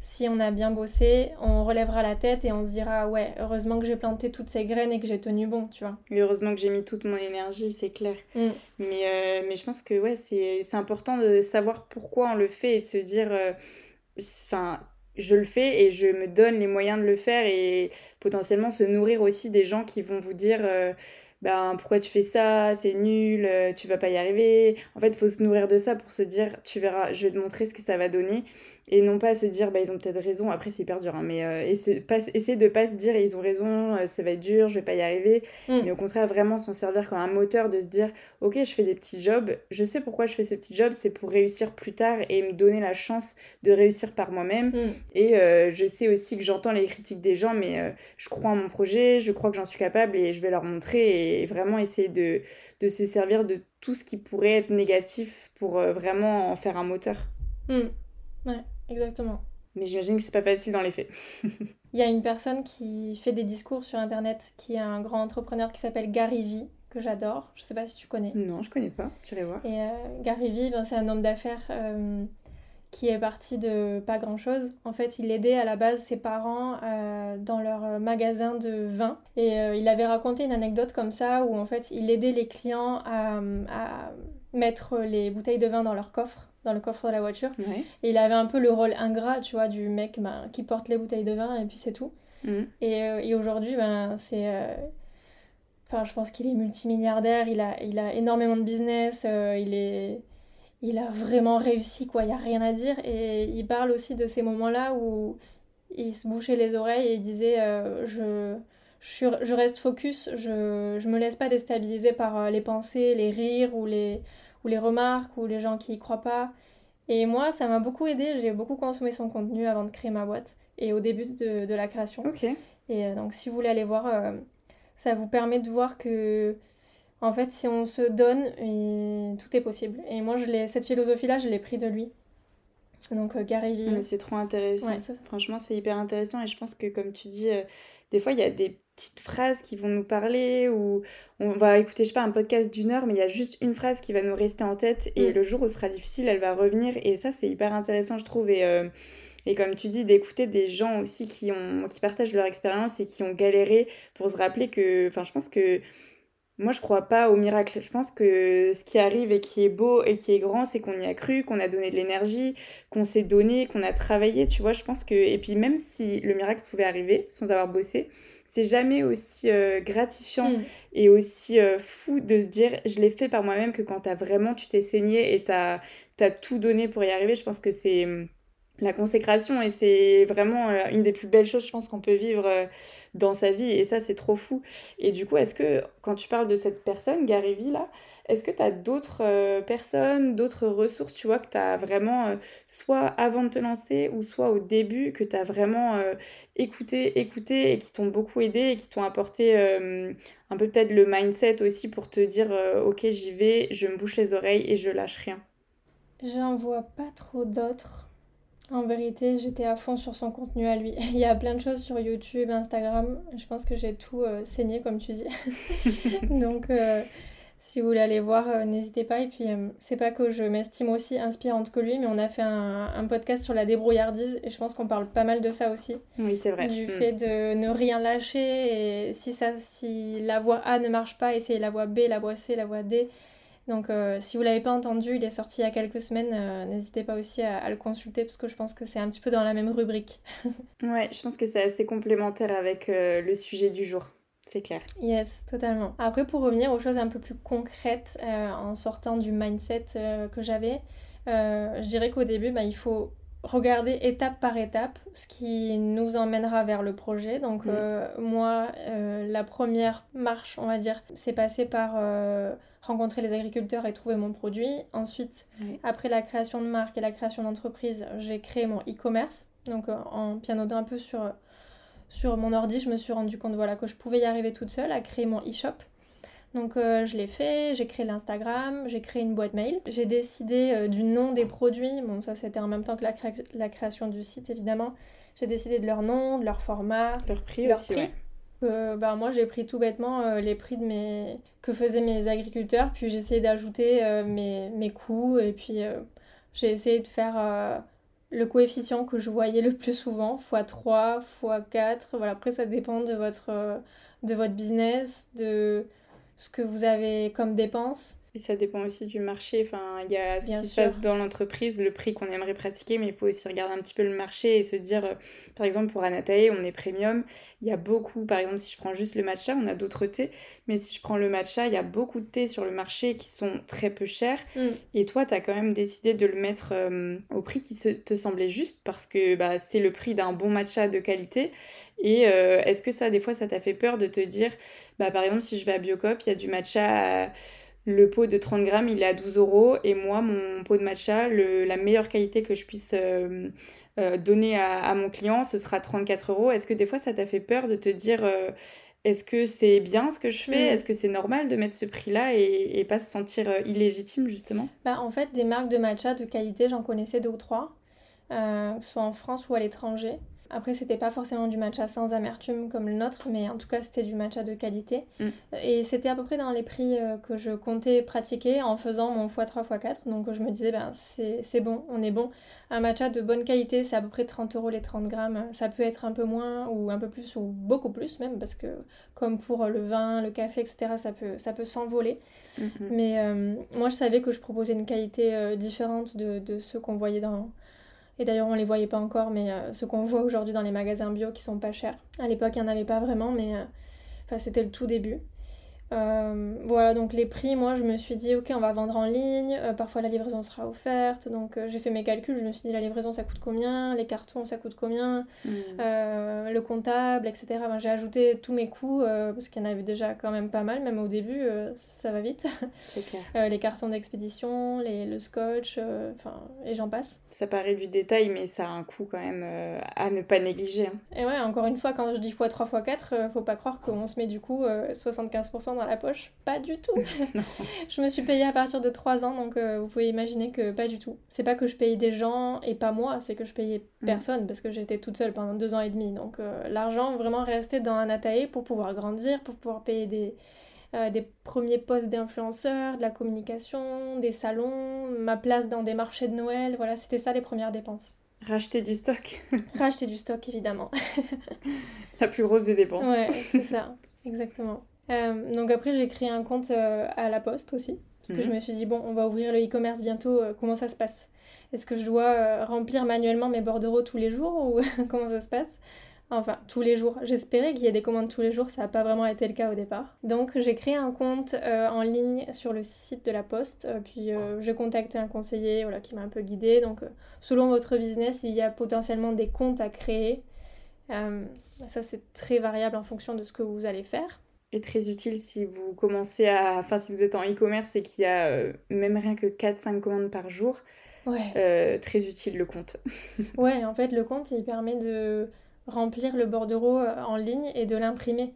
si on a bien bossé, on relèvera la tête et on se dira ouais, heureusement que j'ai planté toutes ces graines et que j'ai tenu bon, tu vois. Et heureusement que j'ai mis toute mon énergie, c'est clair. Mm. Mais, euh, mais je pense que ouais, c'est important de savoir pourquoi on le fait et de se dire euh, enfin je le fais et je me donne les moyens de le faire et potentiellement se nourrir aussi des gens qui vont vous dire euh, ben pourquoi tu fais ça, c'est nul, tu vas pas y arriver. En fait, il faut se nourrir de ça pour se dire tu verras, je vais te montrer ce que ça va donner et non pas se dire bah ils ont peut-être raison. Après c'est hyper dur hein, mais euh, essayer, de pas se dire ils ont raison euh, ça va être dur je vais pas y arriver. Mm. mais au contraire vraiment s'en servir comme un moteur de se dire ok je fais des petits jobs. Je sais pourquoi je fais ce petit job. C'est pour réussir plus tard et me donner la chance de réussir par moi-même. Mm. et euh, je sais aussi que j'entends les critiques des gens mais je crois en mon projet je crois que j'en suis capable et je vais leur montrer et vraiment essayer de, de se servir de tout ce qui pourrait être négatif pour vraiment en faire un moteur. Mm. ouais Exactement. Mais j'imagine que c'est pas facile dans les faits. Il y a une personne qui fait des discours sur internet qui est un grand entrepreneur qui s'appelle Gary Vee, que j'adore. Je sais pas si tu connais. Non, je connais pas. Tu voir. Et euh, Gary Vee, ben, c'est un homme d'affaires euh, qui est parti de pas grand chose. En fait, il aidait à la base ses parents euh, dans leur magasin de vin. Et il avait raconté une anecdote comme ça où en fait, il aidait les clients à, à mettre les bouteilles de vin dans leur coffre dans le coffre de la voiture. Et il avait un peu le rôle ingrat, tu vois, du mec ben, qui porte les bouteilles de vin et puis c'est tout. Mm. Et, euh, et aujourd'hui, ben, c'est. Euh, enfin, je pense qu'il est multimilliardaire, il a, il a énormément de business, euh, il, est, il a vraiment réussi, quoi, il n'y a rien à dire. Et il parle aussi de ces moments-là où il se bouchait les oreilles et il disait je, je, je, reste focus, je ne me laisse pas déstabiliser par les pensées, les rires ou les, ou les remarques ou les gens qui y croient pas. Et moi, ça m'a beaucoup aidé. J'ai beaucoup consommé son contenu avant de créer ma boîte et au début de, de la création. Ok. Et euh, donc, si vous voulez aller voir, euh, ça vous permet de voir que, en fait, si on se donne, tout est possible. Et moi, je cette philosophie-là, je l'ai pris de lui. Donc, euh, Gary Vee. C'est trop intéressant. Franchement, c'est hyper intéressant. Et je pense que, comme tu dis, des fois, il y a des petites phrases qui vont nous parler ou on va écouter, je sais pas, un podcast d'une heure, mais il y a juste une phrase qui va nous rester en tête et mm. le jour où ce sera difficile, elle va revenir et ça, c'est hyper intéressant, je trouve. Et, euh, et comme tu dis, d'écouter des gens aussi qui, ont, qui partagent leur expérience et qui ont galéré pour se rappeler que, enfin, je pense que moi, je crois pas au miracle. Je pense que ce qui arrive et qui est beau et qui est grand, c'est qu'on y a cru, qu'on a donné de l'énergie, qu'on s'est donné, qu'on a travaillé, tu vois. Je pense que. Et puis, même si le miracle pouvait arriver sans avoir bossé, c'est jamais aussi euh, gratifiant mm. et aussi euh, fou de se dire je l'ai fait par moi-même que quand as vraiment tu t'es saigné et t'as as tout donné pour y arriver. Je pense que c'est hum, la consécration et c'est vraiment euh, une des plus belles choses je pense qu'on peut vivre dans sa vie et ça c'est trop fou. Et du coup est-ce que quand tu parles de cette personne, Gary Vee là, est-ce que tu as d'autres euh, personnes, d'autres ressources, tu vois, que tu as vraiment, euh, soit avant de te lancer ou soit au début, que tu as vraiment euh, écouté, écouté et qui t'ont beaucoup aidé et qui t'ont apporté un peu peut-être le mindset aussi pour te dire, ok, j'y vais, je me bouche les oreilles et je lâche rien? J'en vois pas trop d'autres. En vérité, j'étais à fond sur son contenu à lui. Il y a plein de choses sur YouTube, Instagram. Je pense que j'ai tout saigné, comme tu dis. Donc, si vous voulez aller voir, euh, n'hésitez pas. Et puis, euh, c'est pas que je m'estime aussi inspirante que lui, mais on a fait un, podcast sur la débrouillardise et je pense qu'on parle pas mal de ça aussi. Oui, c'est vrai. Du mm. fait de ne rien lâcher et si, ça, si la voie A ne marche pas, essayez la voie B, la voie C, la voie D. Donc, euh, si vous l'avez pas entendu, il est sorti il y a quelques semaines. N'hésitez pas aussi à, le consulter parce que je pense que c'est un petit peu dans la même rubrique. ouais, je pense que c'est assez complémentaire avec le sujet du jour c'est clair. Yes, totalement. Après, pour revenir aux choses un peu plus concrètes, euh, en sortant du mindset euh, que j'avais, euh, je dirais qu'au début, bah, il faut regarder étape par étape ce qui nous emmènera vers le projet. Donc moi, la première marche, on va dire, c'est passé par rencontrer les agriculteurs et trouver mon produit. Ensuite, après la création de marque et la création d'entreprise, j'ai créé mon e-commerce, donc en pianotant un peu sur sur mon ordi, je me suis rendu compte voilà, que je pouvais y arriver toute seule à créer mon e-shop. Donc euh, je l'ai fait, j'ai créé l'Instagram, j'ai créé une boîte mail, j'ai décidé euh, du nom des produits, bon ça c'était en même temps que la, création du site évidemment, j'ai décidé de leur nom, de leur format, leur prix leur aussi. Prix. Euh, bah, moi j'ai pris tout bêtement les prix de mes... que faisaient mes agriculteurs, puis j'ai essayé d'ajouter mes, mes coûts et puis j'ai essayé de faire le coefficient que je voyais le plus souvent, x3, x4. Voilà, après, ça dépend de votre, de votre business, de ce que vous avez comme dépenses. Et ça dépend aussi du marché. Enfin, il y a ce qui se passe dans l'entreprise, le prix qu'on aimerait pratiquer, mais il faut aussi regarder un petit peu le marché et se dire, euh, par exemple, pour Anatae, on est premium. Il y a beaucoup, par exemple, si je prends juste le matcha, on a d'autres thés, mais si je prends le matcha, il y a beaucoup de thés sur le marché qui sont très peu chers. Mm. Et toi, tu as quand même décidé de le mettre euh, au prix qui te semblait juste parce que bah, c'est le prix d'un bon matcha de qualité. Et euh, est-ce que ça, des fois, ça t'a fait peur de te dire, bah, par exemple, si je vais à Biocop, il y a du matcha, le pot de 30 grammes, il est à 12 euros. Et moi, mon pot de matcha, la meilleure qualité que je puisse euh, euh, donner à, mon client, ce sera 34 euros. Est-ce que des fois, ça t'a fait peur de te dire, est-ce que c'est bien ce que je fais? Mm. Est-ce que c'est normal de mettre ce prix-là et, et, pas se sentir illégitime, justement? Bah, En fait, des marques de matcha de qualité, j'en connaissais deux ou trois, soit en France ou à l'étranger. Après, c'était pas forcément du matcha sans amertume comme le nôtre, mais en tout cas, c'était du matcha de qualité. Mm. Et c'était à peu près dans les prix euh, que je comptais pratiquer en faisant mon x3, x4. Donc, je me disais, ben, c'est bon, on est bon. Un matcha de bonne qualité, c'est à peu près 30 euros les 30 grammes. Ça peut être un peu moins ou un peu plus ou beaucoup plus même, parce que comme pour le vin, le café, etc., ça peut, ça peut s'envoler. Mm-hmm. Mais euh, moi, je savais que je proposais une qualité euh, différente de, de ce qu'on voyait dans et d'ailleurs, on les voyait pas encore, mais euh, ce qu'on voit aujourd'hui dans les magasins bio qui sont pas chers. À l'époque, il n'y en avait pas vraiment, mais euh, c'était le tout début. Euh, voilà, donc les prix, moi je me suis dit, ok, on va vendre en ligne, euh, parfois la livraison sera offerte, donc euh, j'ai fait mes calculs, je me suis dit, la livraison ça coûte combien, les cartons ça coûte combien, hmm. le comptable, etc. j'ai ajouté tous mes coûts, parce qu'il y en avait déjà quand même pas mal, même au début, ça va vite. les cartons d'expédition, le scotch, enfin, et j'en passe. Ça paraît du détail, mais ça a un coût quand même à ne pas négliger. Hein. Et ouais, encore une fois, quand je dis x3, x4, faut pas croire qu'on se met du coup 75% la poche. Pas du tout. je me suis payée à partir de 3 ans, donc euh, vous pouvez imaginer que pas du tout. C'est pas que je payais des gens et pas moi, c'est que je payais mm. personne parce que j'étais toute seule pendant 2 ans et demi. Donc euh, l'argent vraiment restait dans un Anatae pour pouvoir grandir, pour pouvoir payer des, euh, des premiers postes d'influenceurs, de la communication, des salons, ma place dans des marchés de Noël. Voilà, c'était ça les premières dépenses. Racheter du stock. Racheter du stock, évidemment. la plus grosse des dépenses. Ouais, c'est ça, exactement. Euh, donc après, j'ai créé un compte euh, à la poste aussi. Parce que je mhm. me suis dit, bon, on va ouvrir le e-commerce bientôt, euh, comment ça se passe? Est-ce que je dois remplir manuellement mes bordereaux tous les jours ou comment ça se passe? Enfin, tous les jours. J'espérais qu'il y ait des commandes tous les jours, ça n'a pas vraiment été le cas au départ. Donc j'ai créé un compte en ligne sur le site de la Poste, puis j'ai contacté un conseiller voilà, qui m'a un peu guidé. Donc selon votre business, il y a potentiellement des comptes à créer. ça c'est très variable en fonction de ce que vous allez faire est très utile si vous commencez à. Enfin, si vous êtes en e-commerce et qu'il y a euh, même rien que 4-5 commandes par jour. Ouais. Euh, très utile le compte. ouais, en fait, le compte il permet de remplir le bordereau euh, en ligne et de l'imprimer.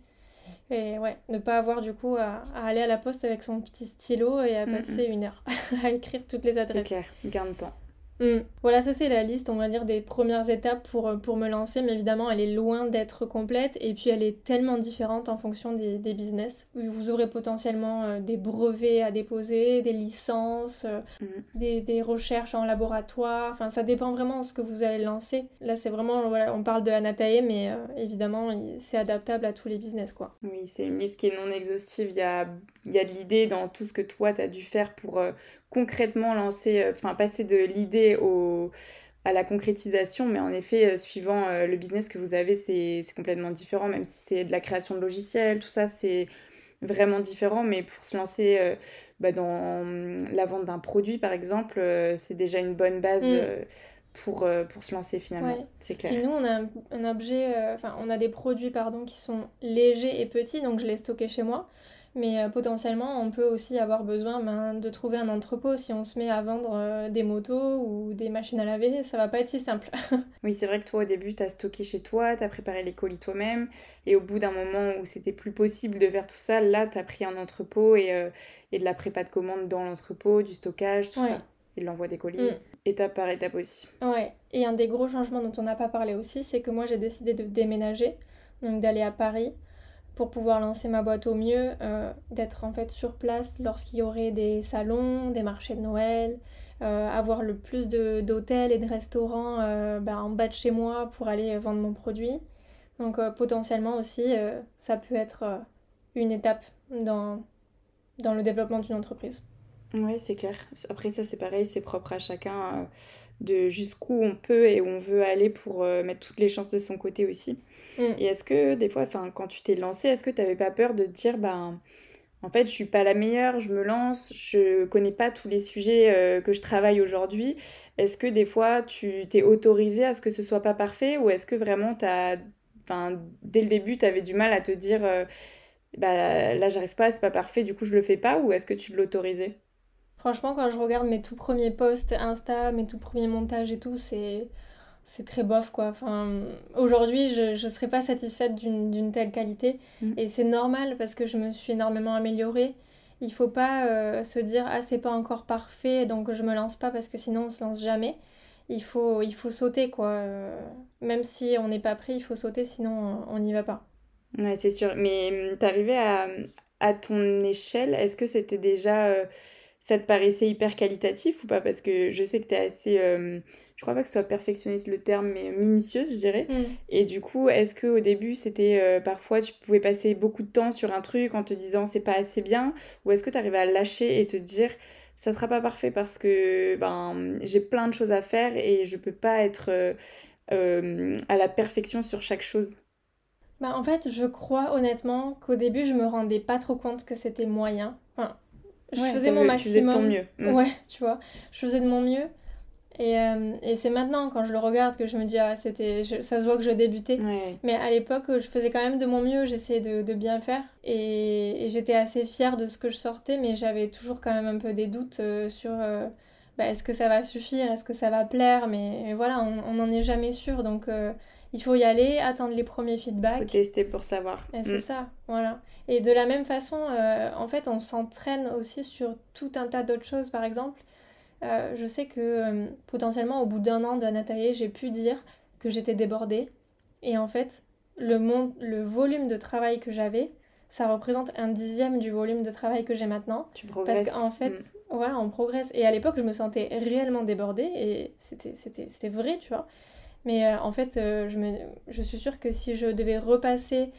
Et ouais, ne pas avoir du coup à, aller à la poste avec son petit stylo et à passer une heure à écrire toutes les adresses. C'est clair, gain de temps. Mm. Voilà, ça c'est la liste, on va dire, des premières étapes pour, euh, pour me lancer, mais évidemment elle est loin d'être complète et puis elle est tellement différente en fonction des, des business. Vous aurez potentiellement euh, des brevets à déposer, des licences, euh, mm. des, des, recherches en laboratoire, enfin ça dépend vraiment de ce que vous allez lancer. Là c'est vraiment, voilà, on parle de Anatae, mais évidemment c'est adaptable à tous les business quoi. Oui, c'est une liste qui est non exhaustive, il y a, y a de l'idée dans tout ce que toi tu as dû faire pour concrètement lancer, euh, enfin passer de l'idée au, à la concrétisation, mais en effet, euh, suivant euh, le business que vous avez, c'est complètement différent, même si c'est de la création de logiciels, tout ça, c'est vraiment différent, mais pour se lancer bah, dans la vente d'un produit, par exemple, c'est déjà une bonne base. Mm. Pour, pour se lancer finalement, c'est clair. Et nous, on a un, objet, enfin, on a des produits pardon, qui sont légers et petits, donc je les stockais chez moi. Mais euh, potentiellement, on peut aussi avoir besoin ben, de trouver un entrepôt. Si on se met à vendre euh, des motos ou des machines à laver, ça va pas être si simple. oui, c'est vrai que toi, au début, tu as stocké chez toi, tu as préparé les colis toi-même. Et au bout d'un moment où c'était plus possible de faire tout ça, là, tu as pris un entrepôt et, euh, et, de la prépa de commande dans l'entrepôt, du stockage, tout ça. Et l'envoi des colis, mm. étape par étape aussi. Ouais, et un des gros changements dont on n'a pas parlé aussi, c'est que moi j'ai décidé de déménager, donc d'aller à Paris pour pouvoir lancer ma boîte au mieux, euh, d'être en fait sur place lorsqu'il y aurait des salons, des marchés de Noël, euh, avoir le plus d'hôtels et de restaurants euh, ben, en bas de chez moi pour aller vendre mon produit. Donc potentiellement aussi, ça peut être une étape dans, dans le développement d'une entreprise. Oui, c'est clair. Après, ça, c'est pareil, c'est propre à chacun de jusqu'où on peut et où on veut aller pour mettre toutes les chances de son côté aussi. Mm. Et est-ce que des fois, quand tu t'es lancée, est-ce que tu n'avais pas peur de te dire, ben, en fait, je suis pas la meilleure, je me lance, je connais pas tous les sujets euh, que je travaille aujourd'hui. Est-ce que des fois, tu t'es autorisée à ce que ce soit pas parfait ou est-ce que vraiment, as, dès le début, tu avais du mal à te dire, euh, bah, là, j'arrive pas, c'est pas parfait, du coup, je le fais pas ou est-ce que tu l'autorisais? Franchement, quand je regarde mes tout premiers posts Insta, mes tout premiers montages et tout, c'est c'est très bof quoi. Enfin, aujourd'hui, je ne serais pas satisfaite d'une telle qualité. Mm. Et c'est normal parce que je me suis énormément améliorée. Il faut pas euh, se dire ah c'est pas encore parfait donc je me lance pas parce que sinon on se lance jamais. Il faut, il faut sauter quoi. Euh, même si on n'est pas prêt, il faut sauter sinon on n'y va pas. Ouais, c'est sûr. Mais hum, t'arrivais à, à ton échelle, est-ce que c'était déjà. Euh, ça te paraissait hyper qualitatif ou pas? Parce que je sais que tu es assez je crois pas que ce soit perfectionniste le terme, mais minutieuse, je dirais. Mm. Et du coup, est-ce que au début, c'était euh, parfois tu pouvais passer beaucoup de temps sur un truc en te disant c'est pas assez bien, ou est-ce que tu arrivais à lâcher et te dire ça sera pas parfait parce que ben j'ai plein de choses à faire et je peux pas être euh, euh, à la perfection sur chaque chose? Bah, en fait, je crois honnêtement qu'au début, je me rendais pas trop compte que c'était moyen. Enfin, je faisais mon maximum. Tu faisais de ton mieux. Mm. Ouais, tu vois, je faisais de mon mieux. Et, euh, et c'est maintenant, quand je le regarde, que je me dis, ah, c'était, ça se voit que je débutais. Mais à l'époque, je faisais quand même de mon mieux, j'essayais de, de, bien faire. Et, j'étais assez fière de ce que je sortais, mais j'avais toujours quand même un peu des doutes euh, sur euh, bah, est-ce que ça va suffire, est-ce que ça va plaire? Mais, voilà, on n'en est jamais sûr. Donc il faut y aller, attendre les premiers feedbacks. Faut tester pour savoir. Et c'est mm. ça, voilà. Et de la même façon, en fait, on s'entraîne aussi sur tout un tas d'autres choses. Par exemple, euh, je sais que euh, potentiellement au bout d'un an de j'ai pu dire que j'étais débordée. Et en fait, le, le volume de travail que j'avais, ça représente un dixième du volume de travail que j'ai maintenant. Tu progresses. Parce qu'en fait, mm. voilà, on progresse. Et à l'époque, je me sentais réellement débordée et c'était vrai, tu vois. Mais euh, en fait, je, me, je suis sûre que si je devais repasser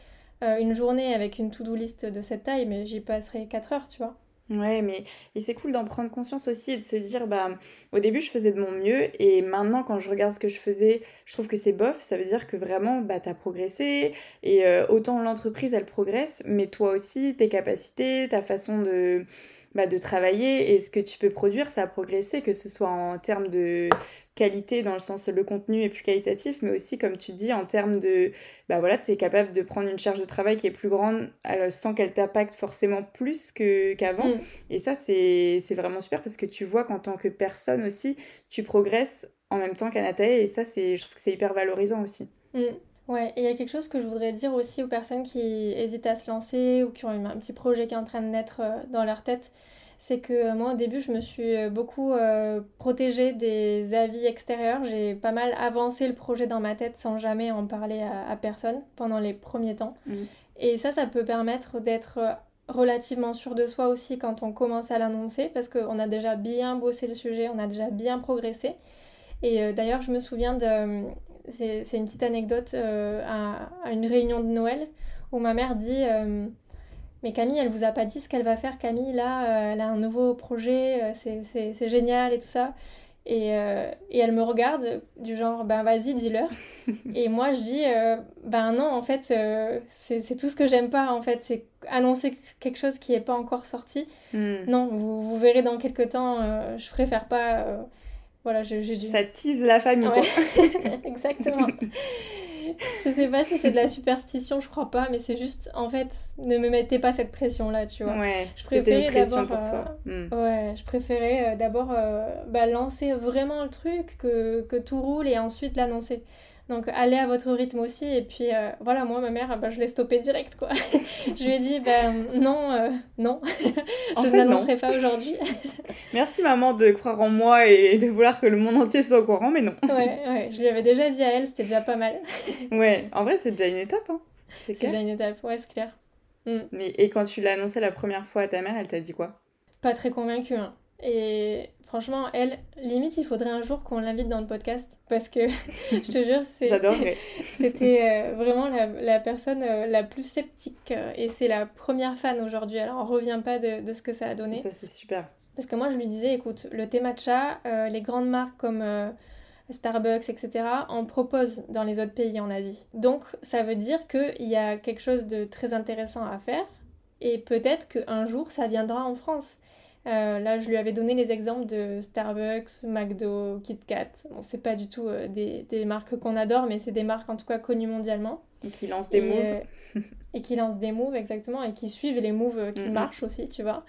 une journée avec une to-do list de cette taille, mais j'y passerais 4 heures, tu vois. Ouais, mais c'est cool d'en prendre conscience aussi et de se dire, bah, au début, je faisais de mon mieux et maintenant, quand je regarde ce que je faisais, je trouve que c'est bof. Ça veut dire que vraiment, bah, t'as progressé et euh, autant l'entreprise, elle progresse, mais toi aussi, tes capacités, ta façon de, bah, de travailler et ce que tu peux produire, ça a progressé, que ce soit en termes de qualité dans le sens le contenu est plus qualitatif, mais aussi comme tu dis en termes de bah voilà, tu es capable de prendre une charge de travail qui est plus grande euh, sans qu'elle t'impacte forcément plus que qu'avant. Mm. Et ça c'est vraiment super parce que tu vois qu'en tant que personne aussi, tu progresses en même temps qu'Anatae et ça c'est je trouve que c'est hyper valorisant aussi. Mm. Ouais, et il y a quelque chose que je voudrais dire aussi aux personnes qui hésitent à se lancer ou qui ont un petit projet qui est en train de naître euh, dans leur tête c'est que moi au début je me suis euh, beaucoup euh, protégée des avis extérieurs. J'ai pas mal avancé le projet dans ma tête sans jamais en parler à, personne pendant les premiers temps. Mmh. Et ça, ça peut permettre d'être euh, relativement sûr de soi aussi quand on commence à l'annoncer parce qu'on a déjà bien bossé le sujet, on a déjà bien progressé. Et d'ailleurs, je me souviens de... C'est une petite anecdote à, à, une réunion de Noël où ma mère dit mais Camille, elle vous a pas dit ce qu'elle va faire. Camille, là, euh, elle a un nouveau projet, euh, c'est génial et tout ça. Et, euh, et, elle me regarde du genre, ben vas-y, dis-leur. et moi, je dis, ben non, en fait, c'est tout ce que j'aime pas, en fait. C'est annoncer quelque chose qui n'est pas encore sorti. Hmm. Non, vous, vous, verrez dans quelques temps, je préfère pas... voilà, je, Ça tease la famille, Exactement. je sais pas si c'est de la superstition, je crois pas, mais c'est juste, en fait, ne me mettez pas cette pression-là, tu vois. Ouais, je préférais d'abord. Euh, hmm. Ouais, je préférais euh, d'abord euh, bah, lancer vraiment le truc, que, que tout roule et ensuite l'annoncer. Donc allez à votre rythme aussi. Et puis euh, voilà, moi, ma mère, bah, je l'ai stoppé direct, quoi. je lui ai dit, ben non, euh, non, je ne l'annoncerai pas aujourd'hui. Merci maman de croire en moi et de vouloir que le monde entier soit au courant, mais non. ouais, ouais, je lui avais déjà dit à elle, c'était déjà pas mal. ouais, en vrai, c'est déjà une étape. Hein. C'est déjà une étape, ouais, c'est clair. Mm. Mais, et quand tu l'as annoncé la première fois à ta mère, elle t'a dit quoi? Pas très convaincue. Hein. Et Franchement, elle, limite, il faudrait un jour qu'on l'invite dans le podcast parce que je te jure, c'était euh, vraiment la, personne euh, la plus sceptique euh, et c'est la première fan aujourd'hui. Alors, on revient pas de, ce que ça a donné. Ça, c'est super. Parce que moi, je lui disais, écoute, le thé matcha, euh, les grandes marques comme euh, Starbucks, etc., en proposent dans les autres pays en Asie. Donc, ça veut dire qu'il y a quelque chose de très intéressant à faire. Et peut-être qu'un jour, ça viendra en France. Euh, là, je lui avais donné les exemples de Starbucks, McDo, KitKat. Bon, c'est pas du tout des, des, marques qu'on adore, mais c'est des marques en tout cas connues mondialement. Et qui lancent des moves. et qui lancent des moves, exactement, et qui suivent les moves qui marchent aussi, tu vois.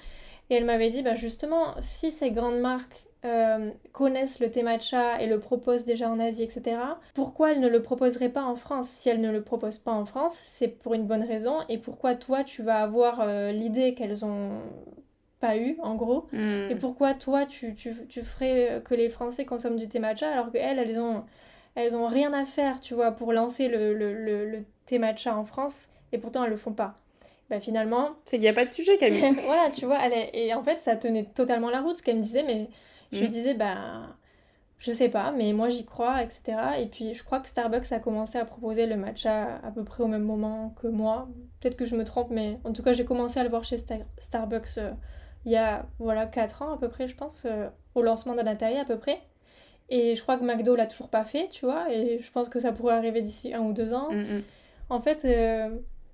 Et elle m'avait dit, bah justement, si ces grandes marques euh, connaissent le thé matcha et le proposent déjà en Asie, etc., pourquoi elles ne le proposeraient pas en France? Si elles ne le proposent pas en France, c'est pour une bonne raison. Et pourquoi toi, tu vas avoir euh, l'idée qu'elles ont pas eu, en gros hmm. Et pourquoi toi, tu, tu, tu, ferais que les Français consomment du thé matcha alors qu'elles, elles ont, elles ont rien à faire, tu vois, pour lancer le, le, le, le thé matcha en France, et pourtant elles le font pas bah finalement. C'est qu'il n'y a pas de sujet, Camille. voilà, tu vois, elle est... et en fait, ça tenait totalement la route, ce qu'elle me disait, mais je lui mm. disais, bah, je sais pas, mais moi j'y crois, etc. Et puis, je crois que Starbucks a commencé à proposer le matcha à peu près au même moment que moi. Peut-être que je me trompe, mais en tout cas, j'ai commencé à le voir chez Starbucks euh, il y a, voilà, 4 ans à peu près, je pense, euh, au lancement d'Anataï à peu près. Et je crois que McDo l'a toujours pas fait, tu vois, et je pense que ça pourrait arriver d'ici un ou deux ans. Mm, mm. En fait, euh,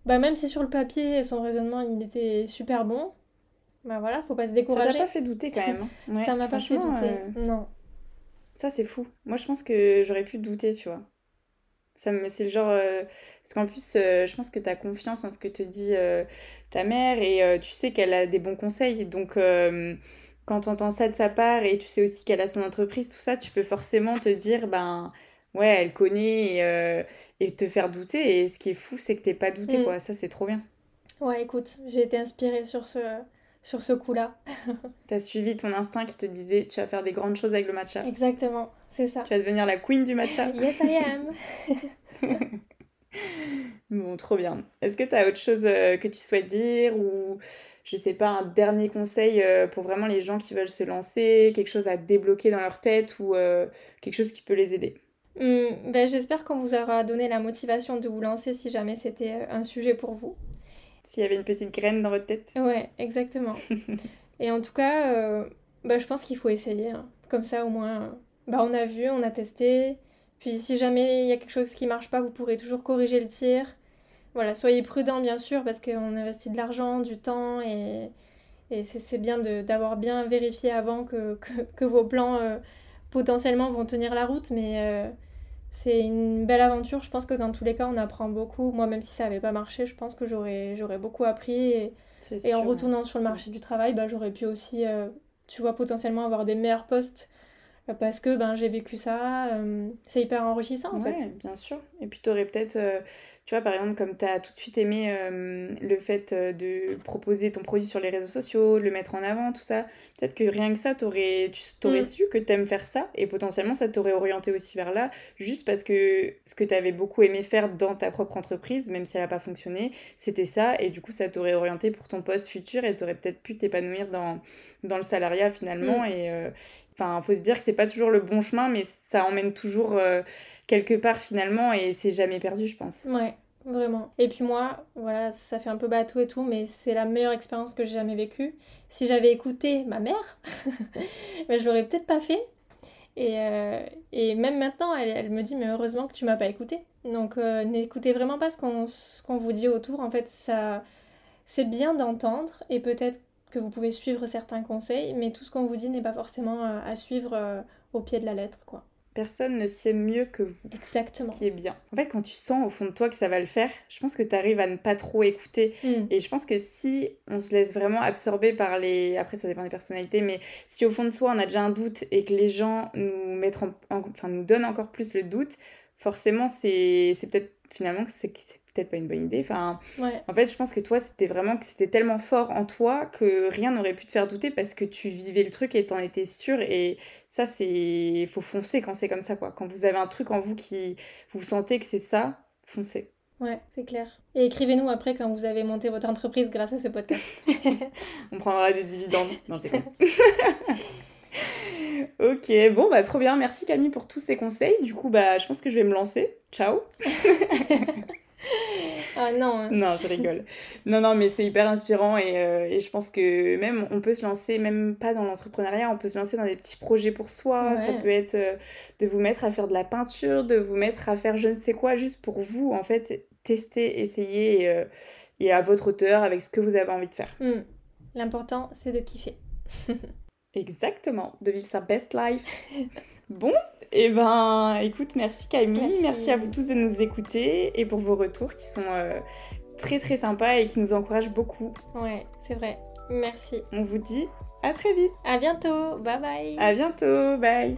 bah même si sur le papier son raisonnement il était super bon, bah voilà, faut pas se décourager. Ça t'a pas fait douter quand même. Hein. ça m'a pas fait douter, euh, non. Ça c'est fou. Moi je pense que j'aurais pu douter, tu vois. Ça me... C'est le genre... Euh, parce qu'en plus, euh, je pense que tu as confiance en ce que te dit ta mère et tu sais qu'elle a des bons conseils. Donc quand tu entends ça de sa part et tu sais aussi qu'elle a son entreprise, tout ça, tu peux forcément te dire, ben ouais, elle connaît et, euh, et, te faire douter. Et ce qui est fou, c'est que t'es pas douté, mm. quoi. Ça, c'est trop bien. Ouais, écoute, j'ai été inspirée sur ce, sur ce coup-là. T'as suivi ton instinct qui te disait tu vas faire des grandes choses avec le matcha. Exactement, c'est ça. Tu vas devenir la queen du matcha. yes, I am. bon, trop bien. Est-ce que t'as autre chose euh, que tu souhaites dire ou je sais pas, un dernier conseil euh, pour vraiment les gens qui veulent se lancer, quelque chose à débloquer dans leur tête ou quelque chose qui peut les aider? Hmm, ben, J'espère qu'on vous aura donné la motivation de vous lancer si jamais c'était euh, un sujet pour vous. S'il y avait une petite graine dans votre tête. Ouais, exactement. Et en tout cas, euh, ben, je pense qu'il faut essayer. Hein. Comme ça, au moins, ben, on a vu, on a testé. Puis si jamais il y a quelque chose qui marche pas, vous pourrez toujours corriger le tir. Voilà, soyez prudent bien sûr parce qu'on investit de l'argent, du temps et, et c'est bien d'avoir bien vérifié avant que, que, que vos plans euh, potentiellement vont tenir la route, mais euh, c'est une belle aventure. Je pense que dans tous les cas, on apprend beaucoup. Moi, même si ça n'avait pas marché, je pense que j'aurais, j'aurais beaucoup appris. Et, en retournant sur le marché du travail, bah, j'aurais pu aussi, euh, tu vois, potentiellement avoir des meilleurs postes parce que ben, j'ai vécu ça. c'est hyper enrichissant, en fait. bien sûr. Et puis, tu aurais peut-être tu vois, par exemple, comme tu as tout de suite aimé euh, le fait euh, de proposer ton produit sur les réseaux sociaux, de le mettre en avant, tout ça, peut-être que rien que ça, aurais, tu aurais mm. su que tu aimes faire ça et potentiellement ça t'aurait orienté aussi vers là, juste parce que ce que tu avais beaucoup aimé faire dans ta propre entreprise, même si elle n'a pas fonctionné, c'était ça et du coup ça t'aurait orienté pour ton poste futur et tu aurais peut-être pu t'épanouir dans, dans le salariat finalement. Mm. Et euh, enfin, faut se dire que c'est pas toujours le bon chemin, mais ça emmène toujours quelque part finalement et c'est jamais perdu, je pense. Ouais, vraiment. Et puis moi, voilà, ça fait un peu bateau et tout, mais c'est la meilleure expérience que j'ai jamais vécue. Si j'avais écouté ma mère, mais je l'aurais peut-être pas fait. Et, euh, et même maintenant, elle, me dit, mais heureusement que tu m'as pas écouté. Donc euh, n'écoutez vraiment pas ce qu'on qu'on vous dit autour. En fait, ça c'est bien d'entendre et peut-être que vous pouvez suivre certains conseils, mais tout ce qu'on vous dit n'est pas forcément euh, à suivre au pied de la lettre, quoi personne ne sait mieux que vous. Exactement. Ce qui est bien. En fait, quand tu sens au fond de toi que ça va le faire, je pense que tu arrives à ne pas trop écouter. Hmm. Et je pense que si on se laisse vraiment absorber par les. Après, ça dépend des personnalités, mais si au fond de soi on a déjà un doute et que les gens nous, mettent enfin, nous donnent encore plus le doute, forcément, c'est peut-être finalement que c'est peut-être pas une bonne idée. Enfin, en fait, je pense que toi, c'était vraiment que c'était tellement fort en toi que rien n'aurait pu te faire douter parce que tu vivais le truc et t'en étais sûr. Et ça, c'est. faut foncer quand c'est comme ça, quoi. Quand vous avez un truc en vous qui. Vous sentez que c'est ça, foncez. Ouais, c'est clair. Et écrivez-nous après quand vous avez monté votre entreprise grâce à ce podcast. On prendra des dividendes. Non, je ok, bon, bah trop bien. Merci Camille pour tous ces conseils. Du coup, bah, je pense que je vais me lancer. Ciao. ah non. Hein. Non, je rigole. non, non, mais c'est hyper inspirant et, euh, et, je pense que même on peut se lancer, même pas dans l'entrepreneuriat, on peut se lancer dans des petits projets pour soi. Ça peut être euh, de vous mettre à faire de la peinture, de vous mettre à faire je ne sais quoi juste pour vous, en fait, tester, essayer et, euh, et à votre hauteur avec ce que vous avez envie de faire. Hmm. L'important, c'est de kiffer. Exactement, de vivre sa best life. bon, Eh ben, écoute, merci Camille, merci. à vous tous de nous écouter et pour vos retours qui sont euh, très très sympas et qui nous encouragent beaucoup. Ouais, c'est vrai. Merci. On vous dit à très vite. À bientôt. Bye bye. À bientôt. Bye.